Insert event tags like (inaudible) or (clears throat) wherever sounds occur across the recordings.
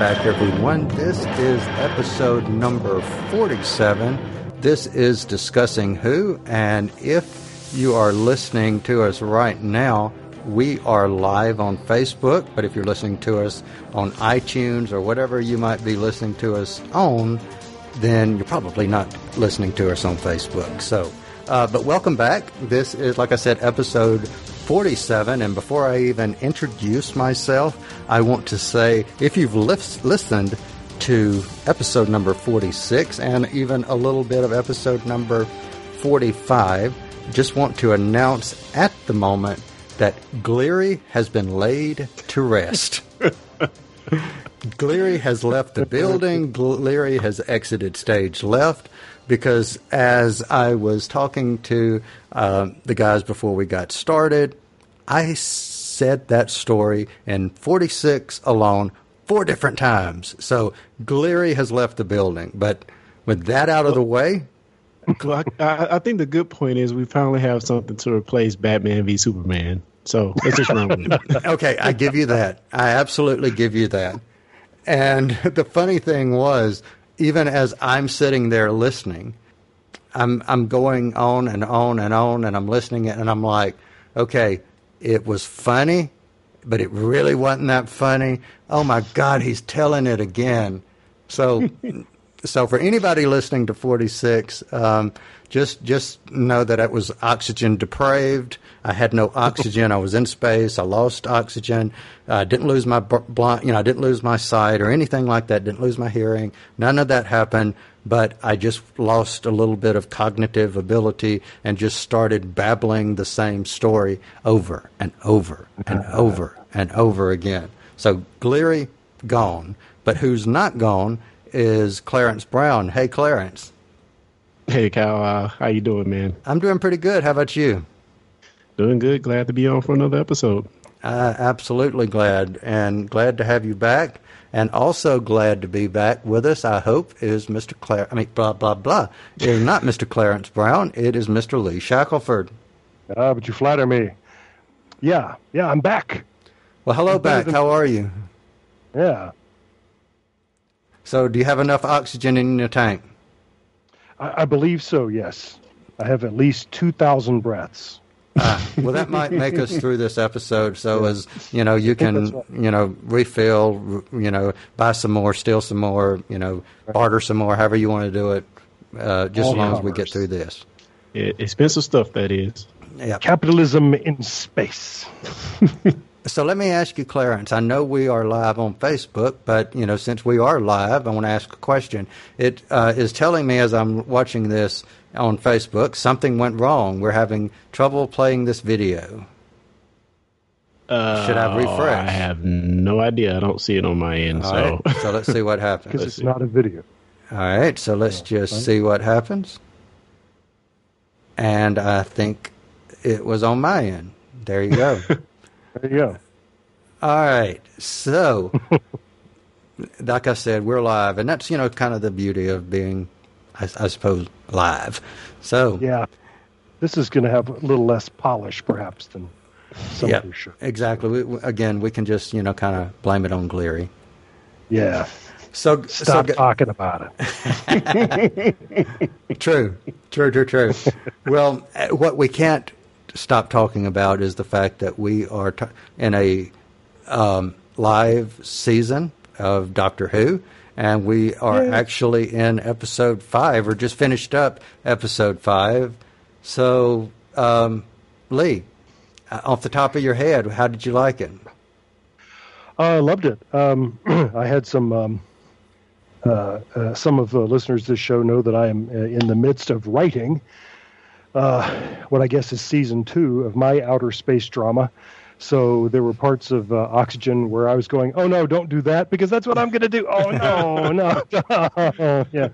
back, everyone. This is episode number 47. This is Discussing Who, and if you are listening to us right now, we are live on Facebook, but if you're listening to us on iTunes or whatever you might be listening to us on, then you're probably not listening to us on Facebook. So, uh, but welcome back. This is, like I said, episode 47. And before I even introduce myself, I want to say if you've listened to episode number 46 and even a little bit of episode number 45, just want to announce at the moment that Gleary has been laid to rest. (laughs) Gleary has left the building. Gleary has exited stage left because as I was talking to uh, the guys before we got started, I said that story in 46 alone four different times. So Gleary has left the building. But with that out of the way. Well, I, I, think the good point is we finally have something to replace Batman v Superman. So let's just run with it. (laughs) okay, I give you that. I absolutely give you that. And (laughs) the funny thing was, even as I'm sitting there listening, I'm I'm going on and on and on and I'm listening and I'm like, okay, it was funny, but it really wasn't that funny. Oh my God, he's telling it again. So, (laughs) so for anybody listening to 46, um, just just know that it was oxygen depraved. I had no oxygen. I was in space. I lost oxygen. I didn't lose my blind, you know, I didn't lose my sight or anything like that. Didn't lose my hearing. None of that happened. But I just lost a little bit of cognitive ability and just started babbling the same story over and over and (laughs) over and over again. So Gleary gone, but who's not gone is Clarence Brown. Hey, Clarence. Hey, Cal. Uh, how you doing, man? I'm doing pretty good. How about you? Doing good. Glad to be on for another episode. Uh, absolutely glad, and glad to have you back. And also glad to be back with us, I hope, is Mr. Claire. I mean, blah, blah, blah. It is not Mr. Clarence Brown. It is Mr. Lee Shackelford. Ah, but you flatter me. Yeah, yeah, I'm back. Well, hello I'm back. How are you? Yeah. So, do you have enough oxygen in your tank? I, I believe so, yes. I have at least 2,000 breaths. Uh, well, that might make us through this episode. So, as you know, you can you know refill, you know, buy some more, steal some more, you know, barter some more, however you want to do it. Uh, just All as long commerce. as we get through this. Yeah, expensive stuff that is. Yeah. Capitalism in space. (laughs) so let me ask you, Clarence. I know we are live on Facebook, but you know, since we are live, I want to ask a question. It uh, is telling me as I'm watching this on Facebook, something went wrong. We're having trouble playing this video. Uh, Should I refresh? I have no idea. I don't see it on my end. All so, right. so let's see what (laughs) happens. Because it's see. not a video. All right. So let's just right. see what happens. And I think it was on my end. There you go. (laughs) there you go. All right. So, (laughs) like I said, we're live, and that's you know kind of the beauty of being I, I suppose, live. So yeah, this is going to have a little less polish, perhaps, than some yeah, Exactly. We, again, we can just you know kind of blame it on Gleary. Yeah. So stop so, talking about it. (laughs) true, true, true, true. well, what we can't stop talking about is the fact that we are t- in a um, live season of Doctor Who, and we are actually in episode five, or just finished up episode five. So, um, Lee, uh, off the top of your head, how did you like it? I uh, loved it. Um, (clears throat) I had some. Um, uh, uh, some of the listeners to this show know that I am uh, in the midst of writing uh, what I guess is season two of my outer space drama. So there were parts of uh, Oxygen where I was going, "Oh no, don't do that because that's what I'm going to do." Oh no, (laughs) no, (laughs) yeah.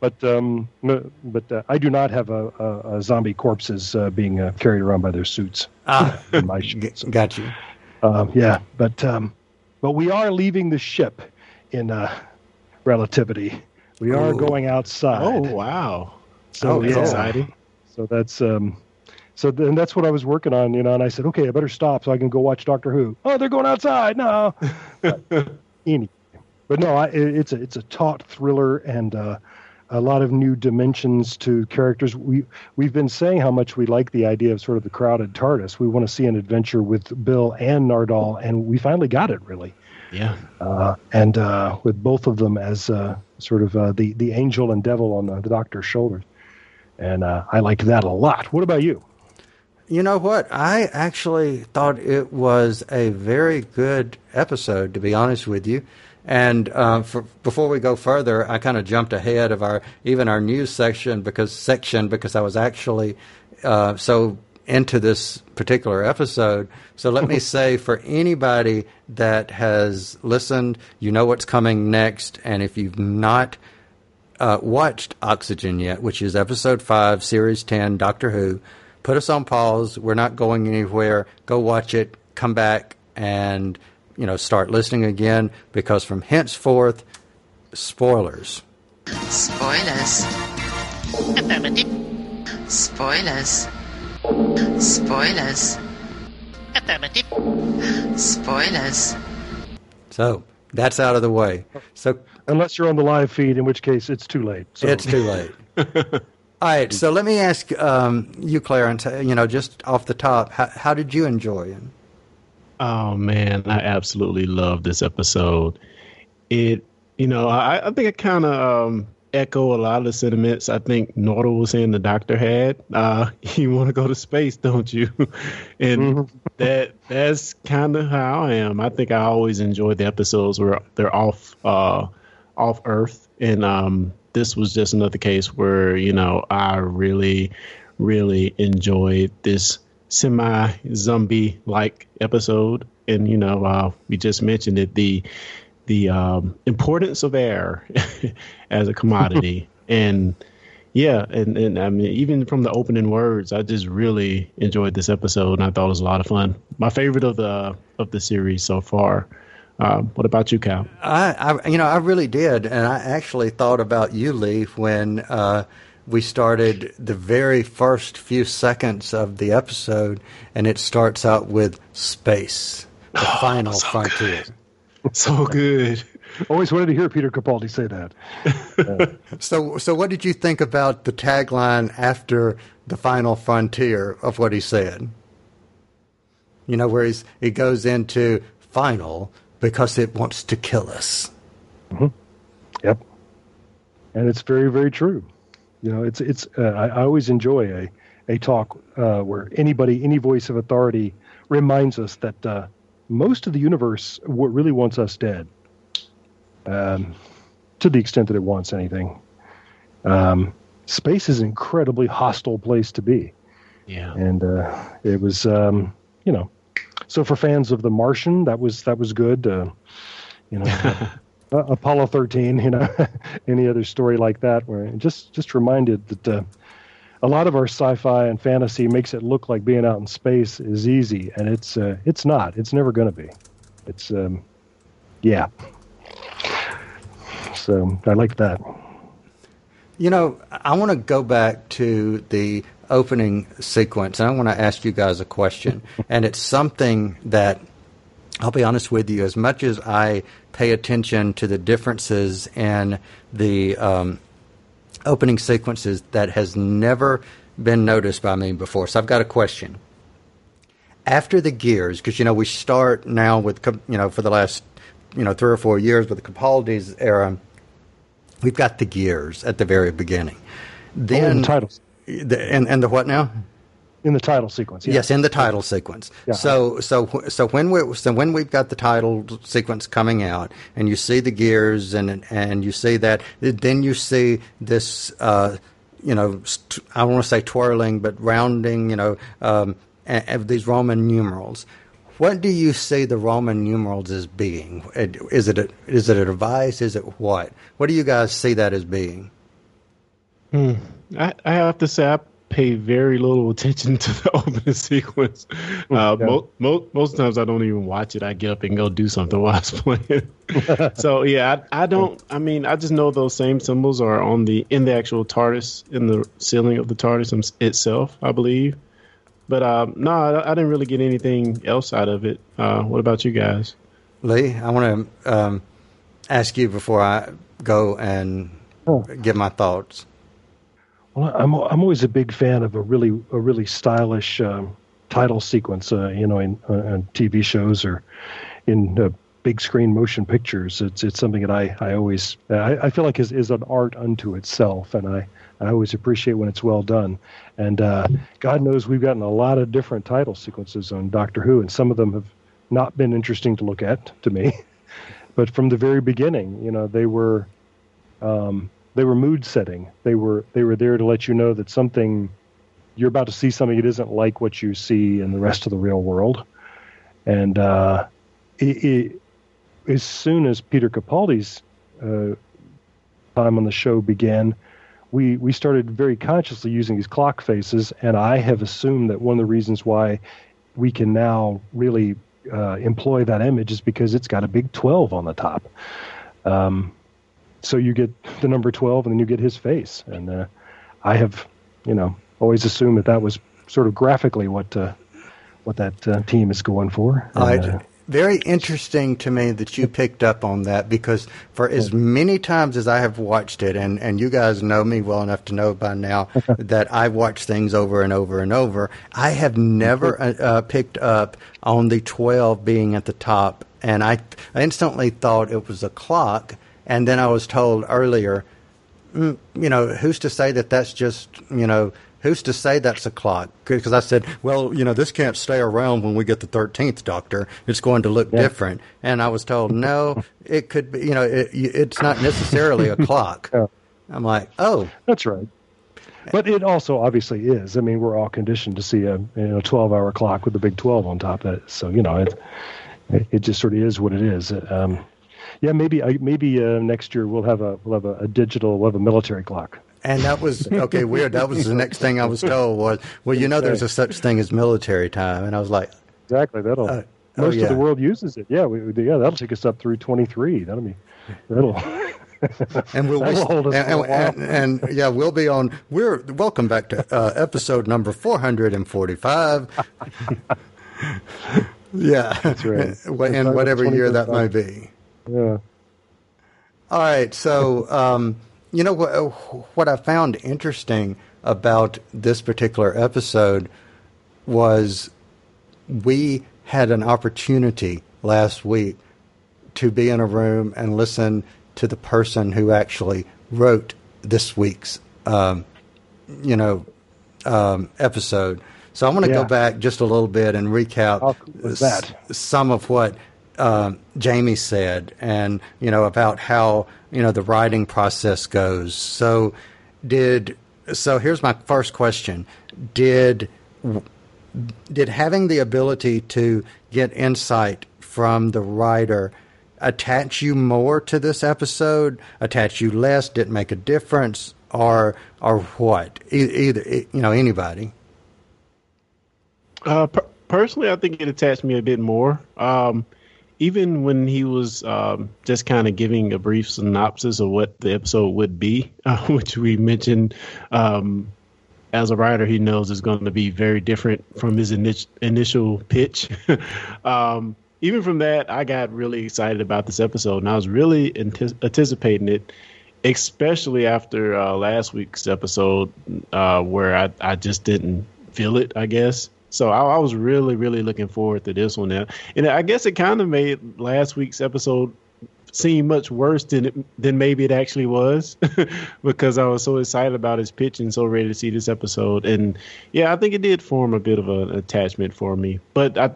But um, but uh, I do not have a, a, a zombie corpses uh, being uh, carried around by their suits. Ah, (laughs) my so, got you. Um, yeah, but um, but we are leaving the ship in uh, relativity. We are Ooh. going outside. Oh wow! So oh, yeah. exciting. So that's um, so then that's what I was working on, you know. And I said, okay, I better stop so I can go watch Doctor Who. Oh, they're going outside. No. (laughs) anyway, but no, I, it, it's a it's a taut thriller and uh, a lot of new dimensions to characters. We we've been saying how much we like the idea of sort of the crowded TARDIS. We want to see an adventure with Bill and Nardole, and we finally got it. Really, Yeah. uh, and uh, with both of them as uh, sort of uh, the the angel and devil on the, the Doctor's shoulders, and uh, I liked that a lot. What about you? You know what? I actually thought it was a very good episode, to be honest with you. And uh, for, before we go further, I kind of jumped ahead of our even our news section because section because I was actually uh, so into this particular episode. So let me (laughs) say for anybody that has listened, you know what's coming next, and if you've not uh, watched Oxygen yet, which is episode five, series ten, Doctor Who, put us on pause. We're not going anywhere. Go watch it. Come back and you know start listening again because from henceforth, spoilers. Spoilers. Affirmative. Spoilers. Spoilers. Affirmative. Spoilers. So that's out of the way. So Unless you're on the live feed, in which case it's too late. So. It's too late. (laughs) All right, so let me ask um, you, Clarence. uh, You know, just off the top, how, how did you enjoy it? Oh man, I absolutely love this episode. It, you know, I, I think it kind of um, echo a lot of the sentiments I think Nardole was saying the doctor had. (laughs) Uh, you want to go to space, don't you? (laughs) and that that's kind of how I am. I think I always enjoy the episodes where they're off uh, off Earth, and um, this was just another case where you know I really, really enjoyed this semi zombie like episode. And you know uh, we just mentioned it the the um, importance of air (laughs) as a commodity. (laughs) And yeah and, and i mean even from the opening words i just really enjoyed this episode and i thought it was a lot of fun. My favorite of the of the series so far um, what about you cal I, I, you know, I really did, and I actually thought about you, Lee, when uh, we started the very first few seconds of the episode, and it starts out with space, the final frontier. so good Always wanted to hear Peter Capaldi say that. (laughs) So, so what did you think about the tagline after the final frontier of what he said? You know, where he's, he goes into final because it wants to kill us. Yep. And it's very, very true. You know, it's it's. Uh, I, I always enjoy a a talk uh, where anybody, any voice of authority, reminds us that uh, most of the universe what really wants us dead. Um, to the extent that it wants anything. Um, space is an incredibly hostile place to be, yeah and uh, it was, um, you know, so for fans of The Martian, that was that was good. Uh, you know, (laughs) uh, Apollo 13, you know, (laughs) any other story like that, where just just reminded that uh, a lot of our sci-fi and fantasy makes it look like being out in space is easy, and it's uh, it's not. It's never going to be. It's um, yeah. So I like that. You know, I want to go back to the opening sequence, and I want to ask you guys a question. (laughs) and it's something that I'll be honest with you, as much as I pay attention to the differences in the um, opening sequences, that has never been noticed by me before. So I've got a question. After the gears, because you know we start now with you know for the last you know three or four years with the Capaldi's era, we've got the gears at the very beginning. Oh, in Then the titles, and and the what now? in the title sequence. Yeah. Yes, in the title sequence. Yeah. So so so when we so when we've got the title sequence coming out, and you see the gears, and and you see that, then you see this, uh, you know, st- I want to say twirling, but rounding, you know, um, of these Roman numerals. What do you see the Roman numerals as being? Is it a, is it a device? Is it what? What do you guys see that as being? I, I have to say I pay very little attention (laughs) to the opening sequence. Uh, Yeah. mo- mo- most times I don't even watch it. I get up and go do something while it's playing. (laughs) so yeah, I, I don't. I mean, I just know those same symbols are on the in the actual TARDIS in the ceiling of the TARDIS itself, I believe. But um, no, I, I didn't really get anything else out of it. Uh, what about you guys? Lee, I want to um, ask you before I go and Oh. give my thoughts. Well, I'm I'm always a big fan of a really a really stylish um, title sequence. Uh, you know, in, uh, in TV shows or in uh, big screen motion pictures. It's it's something that I I always I, I feel like is is an art unto itself, and I I always appreciate when it's well done. And uh, God knows we've gotten a lot of different title sequences on Doctor Who, and some of them have not been interesting to look at to me. (laughs) but from the very beginning, you know, they were um, they were mood setting. They were they were there to let you know that something you're about to see something that isn't like what you see in the rest of the real world. And uh, it, it, as soon as Peter Capaldi's uh, time on the show began, we we started very consciously using these clock faces, and I have assumed that one of the reasons why we can now really uh, employ that image is because it's got a big 12 on the top. Um, so you get the number 12 and then you get his face and uh, i have you know always assumed that that was sort of graphically what uh, what that uh, team is going for And, uh, Very interesting to me that you picked up on that because for as many times as I have watched it, and, and you guys know me well enough to know by now (laughs) that I watch things over and over and over, I have never (laughs) uh, uh, picked up on the 12 being at the top. And I, I instantly thought it was a clock. And then I was told earlier, mm, you know, who's to say that that's just, you know, who's to say that's a clock? Because I said, well, you know, this can't stay around when we get the 13th Doctor. It's going to look Yeah. different. And I was told, no, it could be, you know, it, it's not necessarily a clock. (laughs) Yeah. I'm like, oh, that's right but it also obviously is i mean we're all conditioned to see a you know 12 hour clock with a big 12 on top of it so you know it it, it just sort of is what it is um, yeah maybe I, maybe uh, next year we'll have a we'll have a, a digital we'll have a military clock and that was okay. Weird. That was the next thing I was told was, well, you know, there's a such thing as military time, and I was like, Exactly. That'll Uh, oh, most yeah. of the world uses it. Yeah, we, yeah, that'll take us up through 23. That'll be that'll (laughs) and we'll (laughs) us and, for and, and, yeah, we'll be on. We're welcome back to uh, episode number four hundred and forty-five. (laughs) yeah, That's right. in whatever year that might be. Yeah. All right, so um, you know what? What I found interesting about this particular episode was we had an opportunity last week to be in a room and listen to the person who actually wrote this week's, um, you know, um, episode. So I'm going to Yeah. go back just a little bit and recap How cool was that? s- some of what um, Jamie said, and you know about how you know the writing process goes. So, did so? Here's my first question: Did did having the ability to get insight from the writer attach you more to this episode? Attach you less? Did it make a difference, or or what? Either you know anybody. Uh, per- personally, I think it attached me a bit more. Um, even when he was um, just kind of giving a brief synopsis of what the episode would be, (laughs) uh, which we mentioned, um, as a writer, he knows is going to be very different from his init- initial pitch. (laughs) um, even from that, I got really excited about this episode, and I was really antis- anticipating it, especially after uh, last week's episode, uh, where I, I just didn't feel it, I guess. So I, I was really, really looking forward to this one now, and I guess it kind of made last week's episode seem much worse than it, than maybe it actually was, (laughs) because I was so excited about his pitch and so ready to see this episode. And yeah, I think it did form a bit of an attachment for me. But I,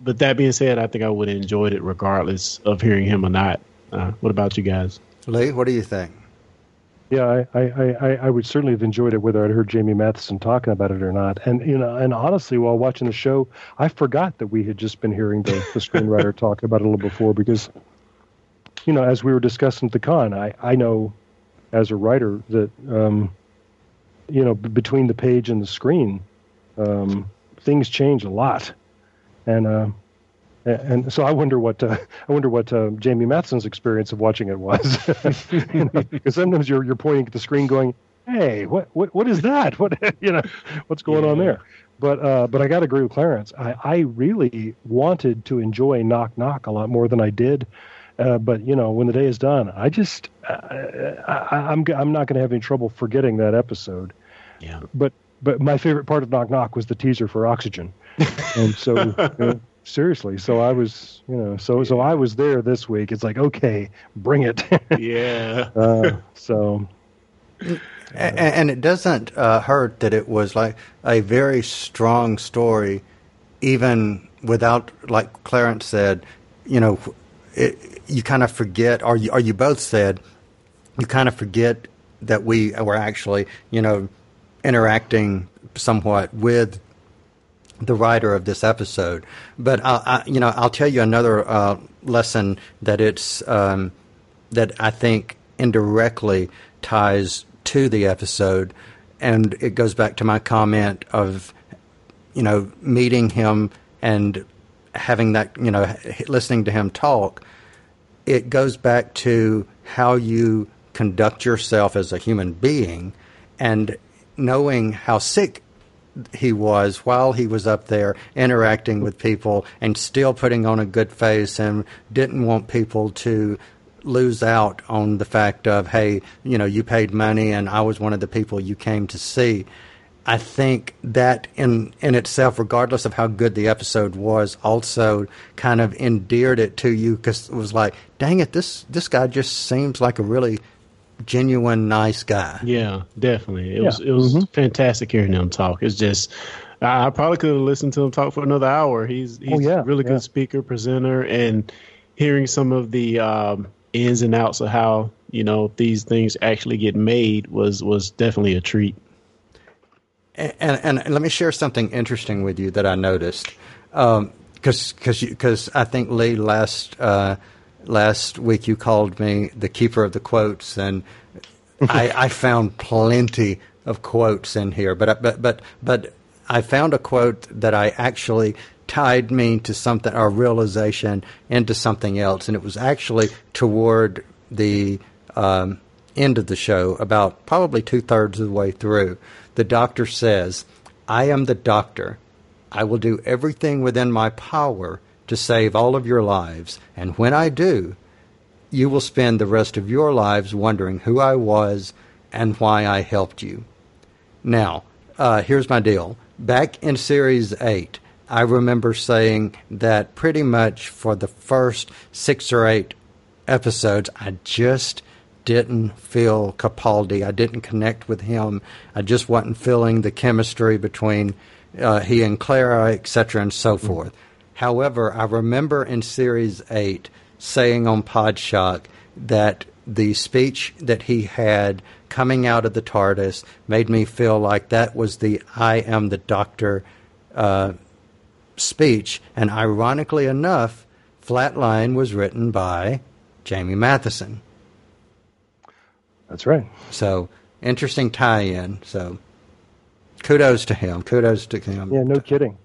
but that being said, I think I would have enjoyed it regardless of hearing him or not. Uh, what about you guys? Lee, what do you think? Yeah, I, I, I, I would certainly have enjoyed it whether I'd heard Jamie Mathieson talking about it or not. And you know, and honestly, while watching the show, I forgot that we had just been hearing the, the screenwriter (laughs) talk about it a little before because, you know, as we were discussing at the con, I, I know as a writer that, um, you know, b- between the page and the screen, um, things change a lot, and uh, and so I wonder what uh, I wonder what uh, Jamie Mathieson's experience of watching it was, (laughs) because sometimes you're you're pointing at the screen, going, "Hey, what what what is that? What (laughs) you know, what's going on there?" But uh, but I got to agree with Clarence. I, I really wanted to enjoy Knock Knock a lot more than I did, Uh, but you know, when the day is done, I just I, I, I'm I'm not going to have any trouble forgetting that episode. Yeah. But but my favorite part of Knock Knock was the teaser for Oxygen, and so (laughs) you know, seriously, so I was you know so so I was there this week. It's like okay, bring it. (laughs) Yeah. uh, so and, and it doesn't uh, hurt that it was like a very strong story, even without, like Clarence said, you know, it, you kind of forget, or you, or you both said, you kind of forget that we were actually, you know, interacting somewhat with the writer of this episode. But I, I you know, I'll tell you another uh, lesson that it's um, that I think indirectly ties to the episode, and it goes back to my comment of, you know, meeting him and having that, you know, listening to him talk. It goes back to how you conduct yourself as a human being, and knowing how sick he was while he was up there interacting with people and still putting on a good face and didn't want people to lose out on the fact of hey you know you paid money and I was one of the people you came to see. I think that in in itself regardless of how good the episode was also kind of endeared it to you cuz it was like dang it this this guy just seems like a really genuine nice guy Yeah, definitely. It Yeah. was it was Mhm. fantastic hearing him talk. It's just I, I probably could have listened to him talk for another hour. He's he's Oh, yeah, a really yeah. good speaker, presenter, and hearing some of the um, ins and outs of how you know these things actually get made was was definitely a treat. And, and, and let me share something interesting with you that I noticed, because because I think Lee last uh, last week you called me the keeper of the quotes, and I, I found plenty of quotes in here, but I- but but but I found a quote that I actually tied me to something or realization into something else, and it was actually toward the um, end of the show, about probably two thirds of the way through. The doctor says, "I am the doctor. I will do everything within my power to save all of your lives, and when I do, you will spend the rest of your lives wondering who I was and why I helped you. Now, uh, here's my deal. Back in Series 8, I remember saying that pretty much for the first six or eight episodes, I just didn't feel Capaldi. I didn't connect with him. I just wasn't feeling the chemistry between uh, he and Clara, etc., and so forth. However, I remember in Series 8 saying on Podshock that the speech that he had coming out of the TARDIS made me feel like that was the I am the doctor uh, speech. And ironically enough, Flatline was written by Jamie Mathieson. that's right. So interesting tie-in. So kudos to him. Kudos to him. Yeah, no kidding.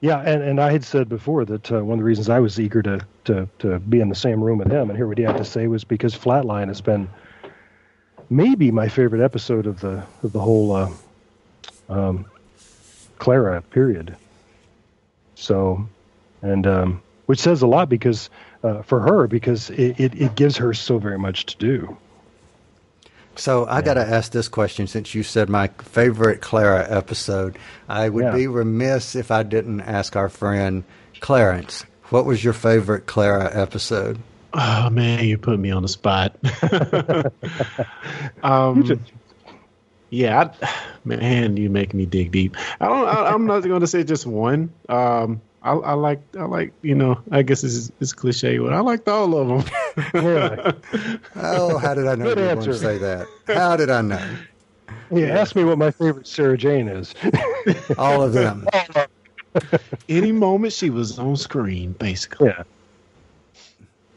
Yeah, and, and I had said before that uh, one of the reasons I was eager to, to, to be in the same room with him and hear what he had to say was because Flatline has been maybe my favorite episode of the of the whole uh, um, Clara period. So, and um, which says a lot because uh, for her because it, it, it gives her so very much to do. So I got to ask this question since you said my favorite Clara episode. I would Yeah. be remiss if I didn't ask our friend Clarence, what was your favorite Clara episode? Oh man, you put me on the spot. (laughs) um, yeah, I, man, you make me dig deep. I don't. I, I'm not going to say just one. Um, I, I like. I like. You know. I guess it's it's cliche, but I liked all of them. (laughs) Yeah. Oh, how did I know Good you were going answer. to say that? How did I know? yeah, ask me what my favorite Sarah Jane is. (laughs) All of them. (laughs) Any moment she was on screen, basically. yeah.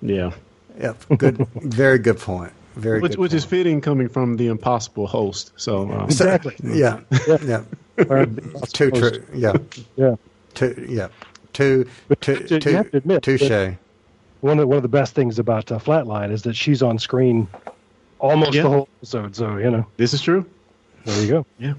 Yeah. Yep. Good. Very good point. Very Which good. which is fitting coming from the impossible host. So um, Exactly. Yeah. Yeah. Or- Too true. Yeah. Yeah. Too. Yeah. Too. But Too. you Too. have to admit Touche. one of one of the best things about uh, Flatline is that she's on screen almost Yeah. the whole episode. So you know, this is true. there you go. Yeah.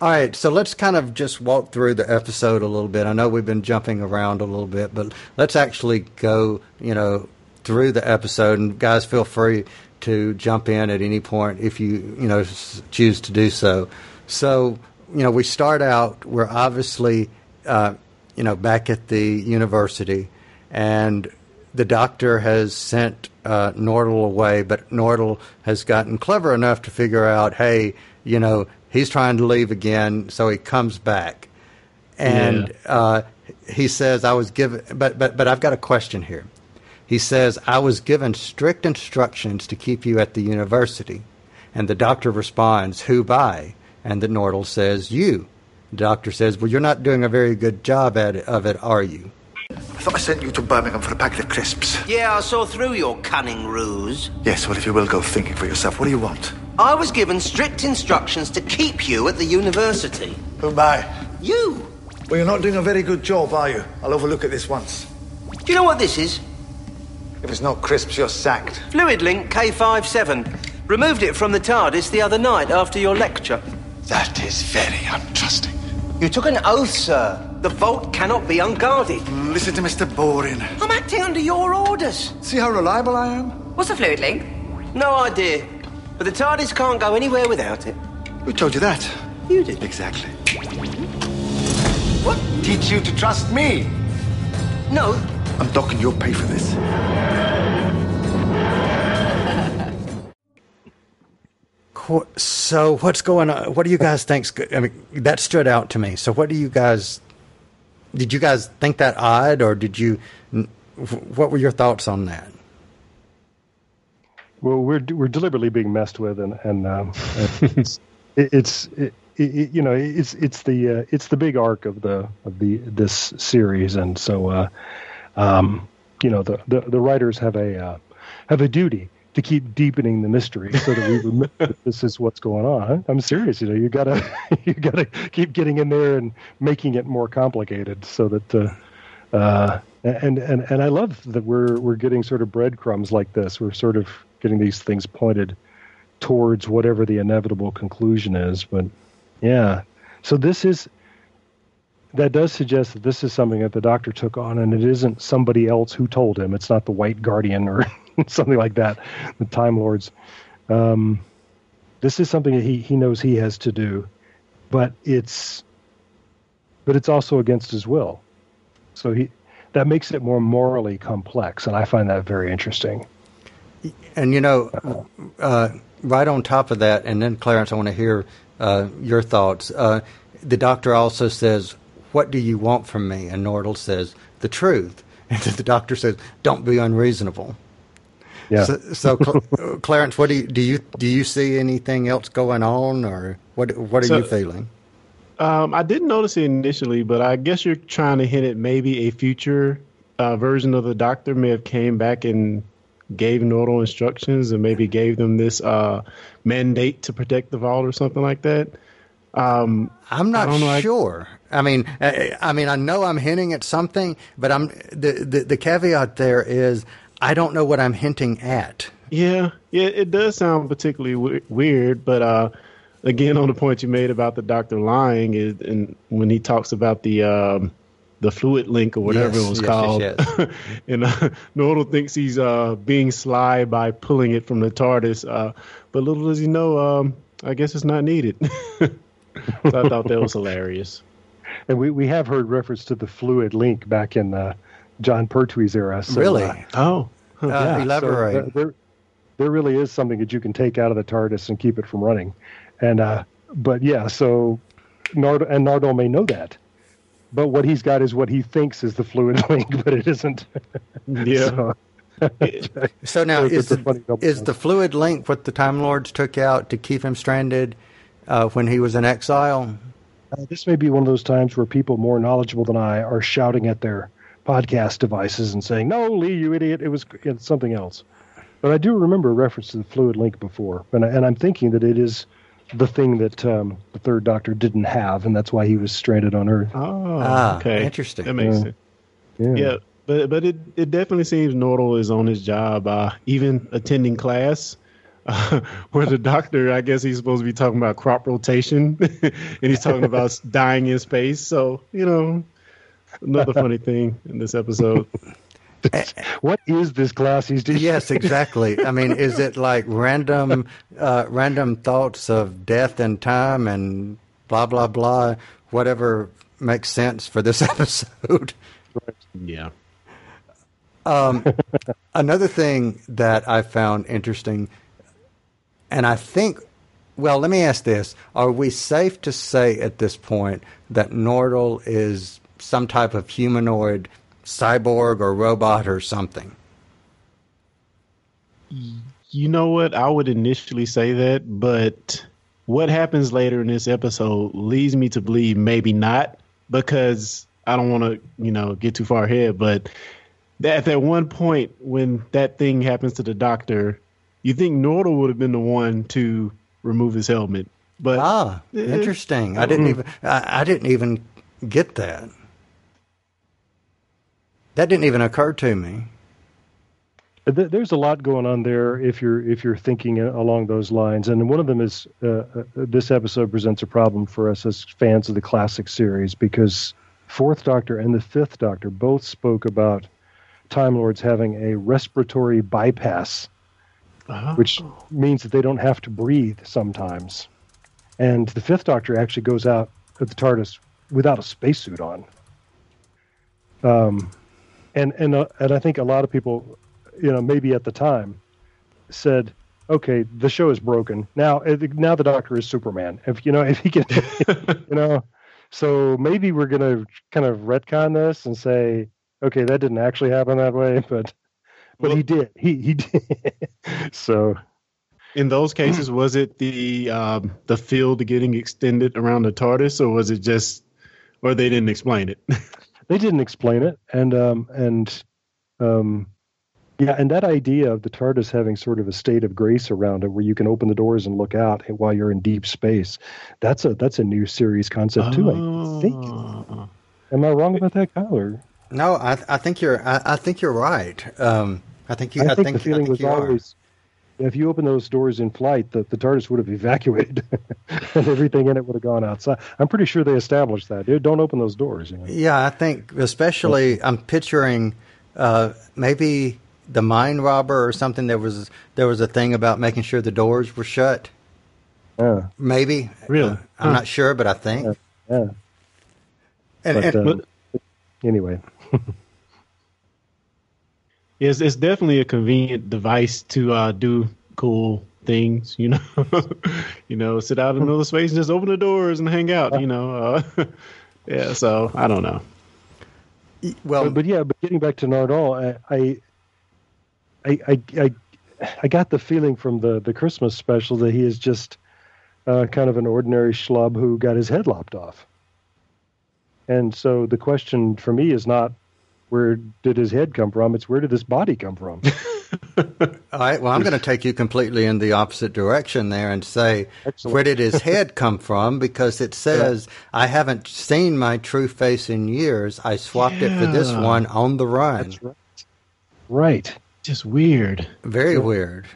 All right, so let's kind of just walk through the episode a little bit. I know we've been jumping around a little bit, but let's actually go, you know, through the episode, and guys, feel free to jump in at any point if you you know choose to do so. So you know, we start out. We're obviously uh, you know back at the university, and the doctor has sent uh, Nardole away, but Nardole has gotten clever enough to figure out, hey, you know, he's trying to leave again, so he comes back, and uh, he says, "I was given," but but but I've got a question here. He says, "I was given strict instructions to keep you at the university," and the doctor responds, "Who by?" And the Nardole says, "You." The doctor says, "Well, you're not doing a very good job at it, of it, are you?" I thought I sent you to Birmingham for a packet of crisps. Yeah, I saw through your cunning ruse. Yes, well, if you will go thinking for yourself, what do you want? I was given strict instructions to keep you at the university. Oh, Who by? You! Well, you're not doing a very good job, are you? I'll overlook it this once. Do you know what this is? If it's not crisps, you're sacked. Fluid Link K57. Removed it from the TARDIS the other night after your lecture. That is very untrusting. You took an oath, sir. The vault cannot be unguarded. Listen to Mr. Boring. I'm acting under your orders. See how reliable I am? What's the fluid link? No idea. But the TARDIS can't go anywhere without it. Who told you that? You did. Exactly. What teach you to trust me? No, I'm docking your pay for this. So what's going on? What do you guys think? I mean, that stood out to me. So what do you guys? Did you guys think that odd, or did you? What were your thoughts on that? Well, we're we're deliberately being messed with, and and um, (laughs) it's it's it, it, you know it's it's the uh, it's the big arc of the of the this series, and so uh, um, you know the, the the writers have a uh, have a duty to keep deepening the mystery so that we remember (laughs) that this is what's going on. I'm serious, you know, you gotta (laughs) you gotta keep getting in there and making it more complicated so that. Uh, uh, and and and I love that we're we're getting sort of breadcrumbs like this. We're sort of getting these things pointed towards whatever the inevitable conclusion is. But yeah, so this is that does suggest that this is something that the doctor took on, and it isn't somebody else who told him. It's not the White Guardian or (laughs) something like that, the Time Lords. Um, this is something that he he knows he has to do, but it's but it's also against his will. So he that makes it more morally complex, and I find that very interesting. And you know, uh, right on top of that, and then Clarence, I want to hear uh, your thoughts. Uh, the doctor also says, "What do you want from me?" And Nardole says, "The truth." (laughs) And the doctor says, "Don't be unreasonable." Yeah. So, so Cl- (laughs) Clarence, what do you do? You do you see anything else going on, or what? What are So- you feeling? Um, I didn't notice it initially, but I guess you're trying to hint at maybe a future uh, version of the Doctor may have came back and gave Nardole instructions and maybe gave them this uh, mandate to protect the vault or something like that. Um, I'm not I know, I- sure. I mean, I, I mean, I know I'm hinting at something, but I'm the, the the caveat there is I don't know what I'm hinting at. Yeah, yeah, it does sound particularly we- weird, but uh, again, on the point you made about the doctor lying is, and when he talks about the um, the fluid link or whatever Yes, it was yes, called, yes, (laughs) and uh, Nardole thinks he's uh, being sly by pulling it from the TARDIS, uh, but little does he know, um, I guess it's not needed. (laughs) (laughs) so I thought that was hilarious. And we, we have heard reference to the fluid link back in uh, Jon Pertwee's era. So, really? uh, Oh, Uh, yeah, so elaborate. there- there, there really is something that you can take out of the TARDIS and keep it from running. And uh, but yeah, so Nard and Nardole may know that, but what he's got is what he thinks is the fluid (laughs) link, but it isn't. yeah. (laughs) So- So now, is a funny double is the fluid link what the Time Lords took out to keep him stranded uh, when he was in exile? Uh, this may be one of those times where people more knowledgeable than I are shouting at their podcast devices and saying, "No, Lee, you idiot! It was it's something else." But I do remember a reference to the fluid link before, and, I, and I'm thinking that it is the thing that um, the Third Doctor didn't have, and that's why he was stranded on Earth. Oh, Ah, okay. interesting. That makes Yeah. sense. Yeah. Yeah, but but it, it definitely seems Nardole is on his job, uh, even attending class. Uh, (laughs) where the doctor, I guess he's supposed to be talking about crop rotation, (laughs) and he's talking about (laughs) dying in space. So you know, another funny thing in this episode. what is this class he's doing? Yes, exactly. I mean, is it like random, uh, random thoughts of death and time and blah blah blah, whatever makes sense for this episode? Yeah. Um, another thing that I found interesting, and I think, well, let me ask this: Are we safe to say at this point that Nardole is some type of humanoid, cyborg, or robot or something? You know what? I would initially say that, but what happens later in this episode leads me to believe maybe not, because I don't want to, you know, get too far ahead. But at that one point when that thing happens to the doctor, you think Nardole would have been the one to remove his helmet, but Ah, interesting. I didn't even I, I didn't even get that. That didn't even occur to me. There's a lot going on there if you're if you're thinking along those lines, and one of them is uh, uh, this episode presents a problem for us as fans of the classic series because Fourth Doctor and the Fifth Doctor both spoke about Time Lords having a respiratory bypass, Uh-huh. which means that they don't have to breathe sometimes, and the Fifth Doctor actually goes out at the TARDIS without a spacesuit on. Um, and and uh, and I think a lot of people, you know, maybe at the time, said, "Okay, the show is broken now. Now the Doctor is Superman. If you know, (laughs) if he can, (laughs) you know, so maybe we're gonna kind of retcon this and say, okay, that didn't actually happen that way, (laughs) but but he did. He he did. (laughs) so in those cases, was it the um, the field getting extended around the TARDIS, or was it just, or they didn't explain it? (laughs) they didn't explain it and um and um yeah and that idea of the tardis having sort of a state of grace around it where you can open the doors and look out while you're in deep space that's a that's a new series concept too i think Oh. am i wrong about that kyle or No, I, I think you're. I, I think you're right. Um, I think you. i, I, think, think, the feeling I think was you are. always if you open those doors in flight the, the tardis would have evacuated (laughs) and everything in it would have gone outside i'm pretty sure they established that Dude, don't open those doors you know? Yeah, I think especially I'm picturing uh, maybe the Mind Robber or something. There was there was a thing about making sure the doors were shut. yeah Maybe Really? Uh, I'm Huh. not sure, but I think. yeah And, but, and- um, anyway (laughs) It's it's definitely a convenient device to uh, do cool things. You know, (laughs) you know, sit out in another space and just open the doors and hang out. You know, uh, (laughs) yeah. So I don't know. well, but, but yeah, but getting back to Nardole, I, I, I, I, I got the feeling from the the Christmas special that he is just uh, kind of an ordinary schlub who got his head lopped off. And so the question for me is not where did his head come from; it's where did this body come from. (laughs) All right. Well, I'm going to take you completely in the opposite direction there and say, Excellent. where did his (laughs) head come from? Because it says, I haven't seen my true face in years. I swapped it for this one on the run. That's right. Right. Just weird. Very weird.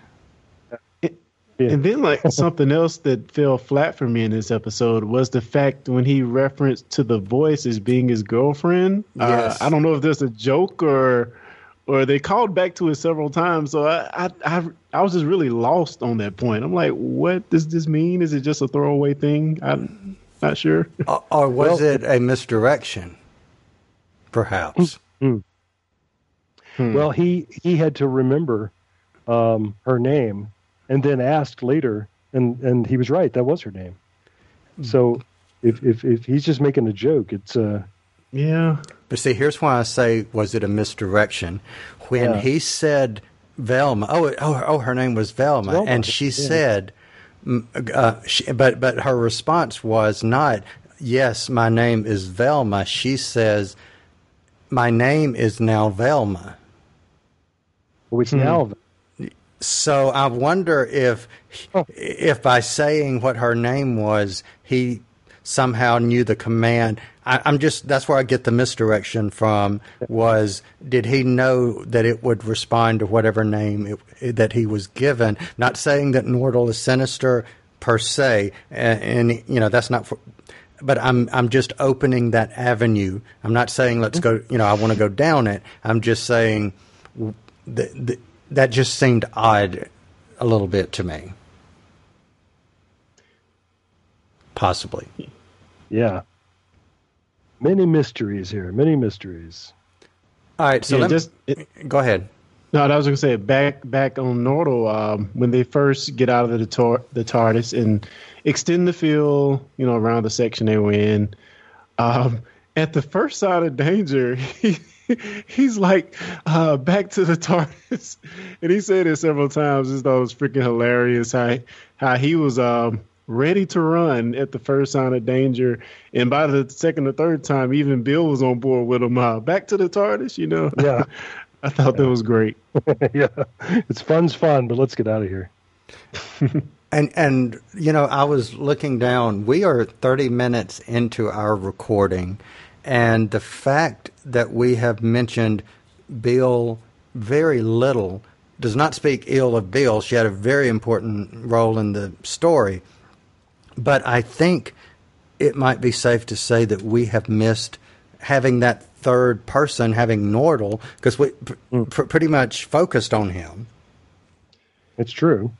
Yeah. And then, like (laughs) something else that fell flat for me in this episode was the fact when he referenced to the voice as being his girlfriend. Yes. Uh, I don't know if that's a joke or or they called back to it several times. So I, I I I was just really lost on that point. I'm like, what does this mean? Is it just a throwaway thing? I'm not sure. Or, or was Well- it a misdirection? Perhaps. Well, he he had to remember um, her name, and then asked later, and and he was right. That was her name. So if if if he's just making a joke, it's uh Yeah. But see, here's why I say, was it a misdirection? When Yeah. he said Velma, oh, oh, oh, her name was Velma, Velma, and she yeah. said, uh, she, but but her response was not, yes, my name is Velma. She says, my name is now Velma. which now So I wonder if Oh. if by saying what her name was, he somehow knew the command. I, I'm just that's where I get the misdirection from. Was did he know that it would respond to whatever name it, that he was given? Not saying that Nardole is sinister per se, and, and you know that's not. For, but I'm I'm just opening that avenue. I'm not saying let's mm-hmm. go. You know, I want to go down it. I'm just saying that that just seemed odd a little bit to me. Possibly. Yeah. Many mysteries here. Many mysteries. All right. So Yeah, let just- me, go ahead. No, I was going to say back back on Nardole um, when they first get out of the tar- the TARDIS and extend the field, you know, around the section they were in. Um, at the first sign of danger, he, (laughs) (laughs) he's like, uh, "Back to the (laughs) TARDIS," and he said it several times. Just thought it was freaking hilarious how how he was um, ready to run at the first sign of danger, and by the second or third time, even Bill was on board with him. Uh, back to the TARDIS, you know. Yeah. (laughs) I thought that was great. yeah. It's fun's fun, but let's get out of here. And and you know, I was looking down. We are 30 minutes into our recording, and the fact that we have mentioned Bill very little does not speak ill of Bill. She had a very important role in the story, but I think it might be safe to say that we have missed having that third person, having Nardole, because we pr- pr- pretty much focused on him. It's true.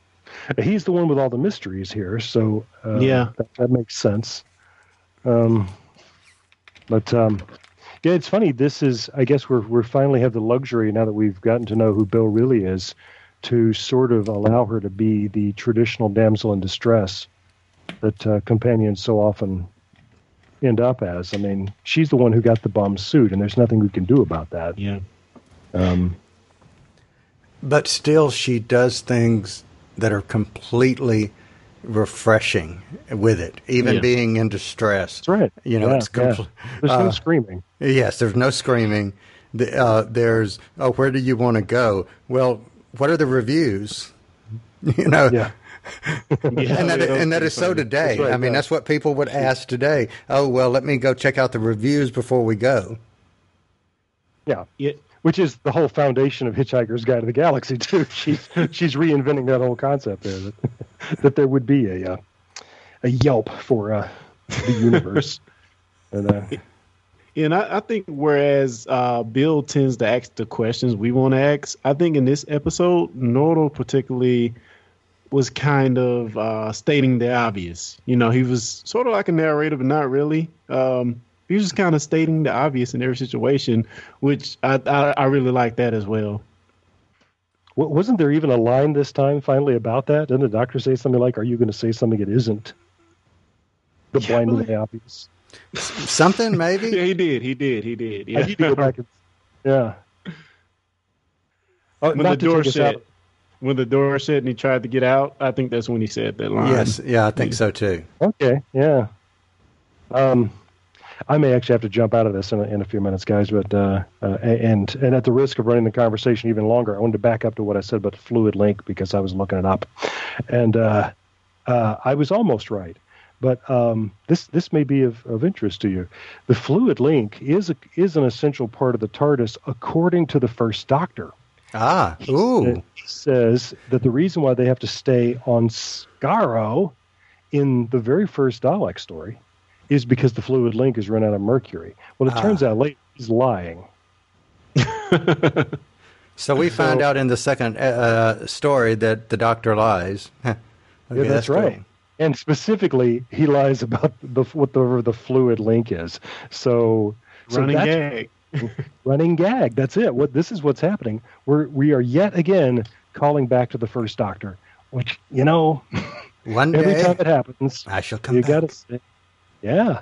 He's the one with all the mysteries here, so uh, Yeah. that, that makes sense. Um, but um, yeah, it's funny. This is, I guess, we're we finally have the luxury now that we've gotten to know who Bill really is, to sort of allow her to be the traditional damsel in distress that uh, companions so often end up as. I mean, she's the one who got the bum suit, and there's nothing we can do about that. Yeah. Um, But still, she does things that are completely refreshing with it, even Yeah. being in distress. that's right. You know, Yeah, it's yeah. compl- There's no uh, screaming. Yes, there's no screaming. The, uh, there's, oh, where do you want to go? Well, what are the reviews? (laughs) You know, Yeah. (laughs) and that, Yeah, and that's so funny. today. Right, I mean, yeah. that's what people would ask today. Oh, well, let me go check out the reviews before we go. Yeah. Yeah. Which is the whole foundation of Hitchhiker's Guide to the Galaxy too. (laughs) She's she's reinventing that whole concept there that, (laughs) that there would be a uh, a Yelp for uh, the universe. (laughs) and uh, And I, I think whereas uh, Bill tends to ask the questions we want to ask, I think in this episode, Nardole particularly was kind of uh, stating the obvious. You know, he was sort of like a narrator, but not really. Um, he was just kind of stating the obvious in every situation, which I, I, I really like that as well. wa- wasn't there even a line this time finally about that? Didn't the doctor say something like, "Are you going to say something that isn't the Yeah, blindingly really? obvious?" Something, maybe? (laughs) Yeah, he did. He did. He did. I Yeah. need to go back and yeah. (laughs) Oh, when the not to door shut, out- when the door shut and he tried to get out, I think that's when he said that line. Yes, yeah, I think so too. Okay, yeah. Um, I may actually have to jump out of this in a, in a few minutes, guys. But uh, uh, and and at the risk of running the conversation even longer, I wanted to back up to what I said about the fluid link because I was looking it up, and uh, uh, I was almost right. But um, this this may be of, of interest to you. The fluid link is a, is an essential part of the TARDIS, according to the First Doctor. Ah, ooh. He says that the reason why they have to stay on Skaro in the very first Dalek story is because the fluid link has run out of mercury. Well, it Ah. turns out later he's lying. (laughs) So we find So- out in the second uh, story that the doctor lies. (laughs) okay, yeah, that's, right. cool. And specifically, he lies about (laughs) the what the the fluid link is. So, so Running that's gag. running gag. That's it. What this is what's happening. We're we are yet again calling back to the first Doctor, which you know One every day time it happens, I shall come you back. got to. Yeah.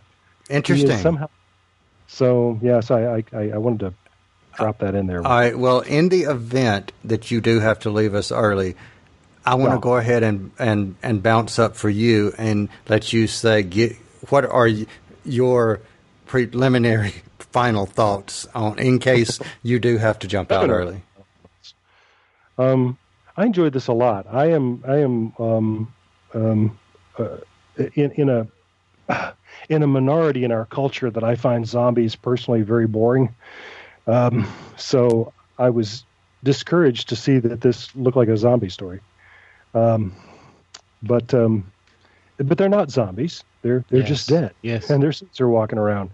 Interesting. somehow. So yeah, so I, I I wanted to drop that in there. All right. Well, in the event that you do have to leave us early, I want to Well- go ahead and, and, and bounce up for you and let you say get, what are your preliminary (laughs) final thoughts on in case (laughs) you do have to jump out early. Um, I enjoyed this a lot. I am I am um, um, uh, in in a in a minority in our culture that I find zombies personally very boring. Um, so I was discouraged to see that this looked like a zombie story. Um, but um, but they're not zombies. They're they're Yes. just dead. Yes. and their suits are walking around.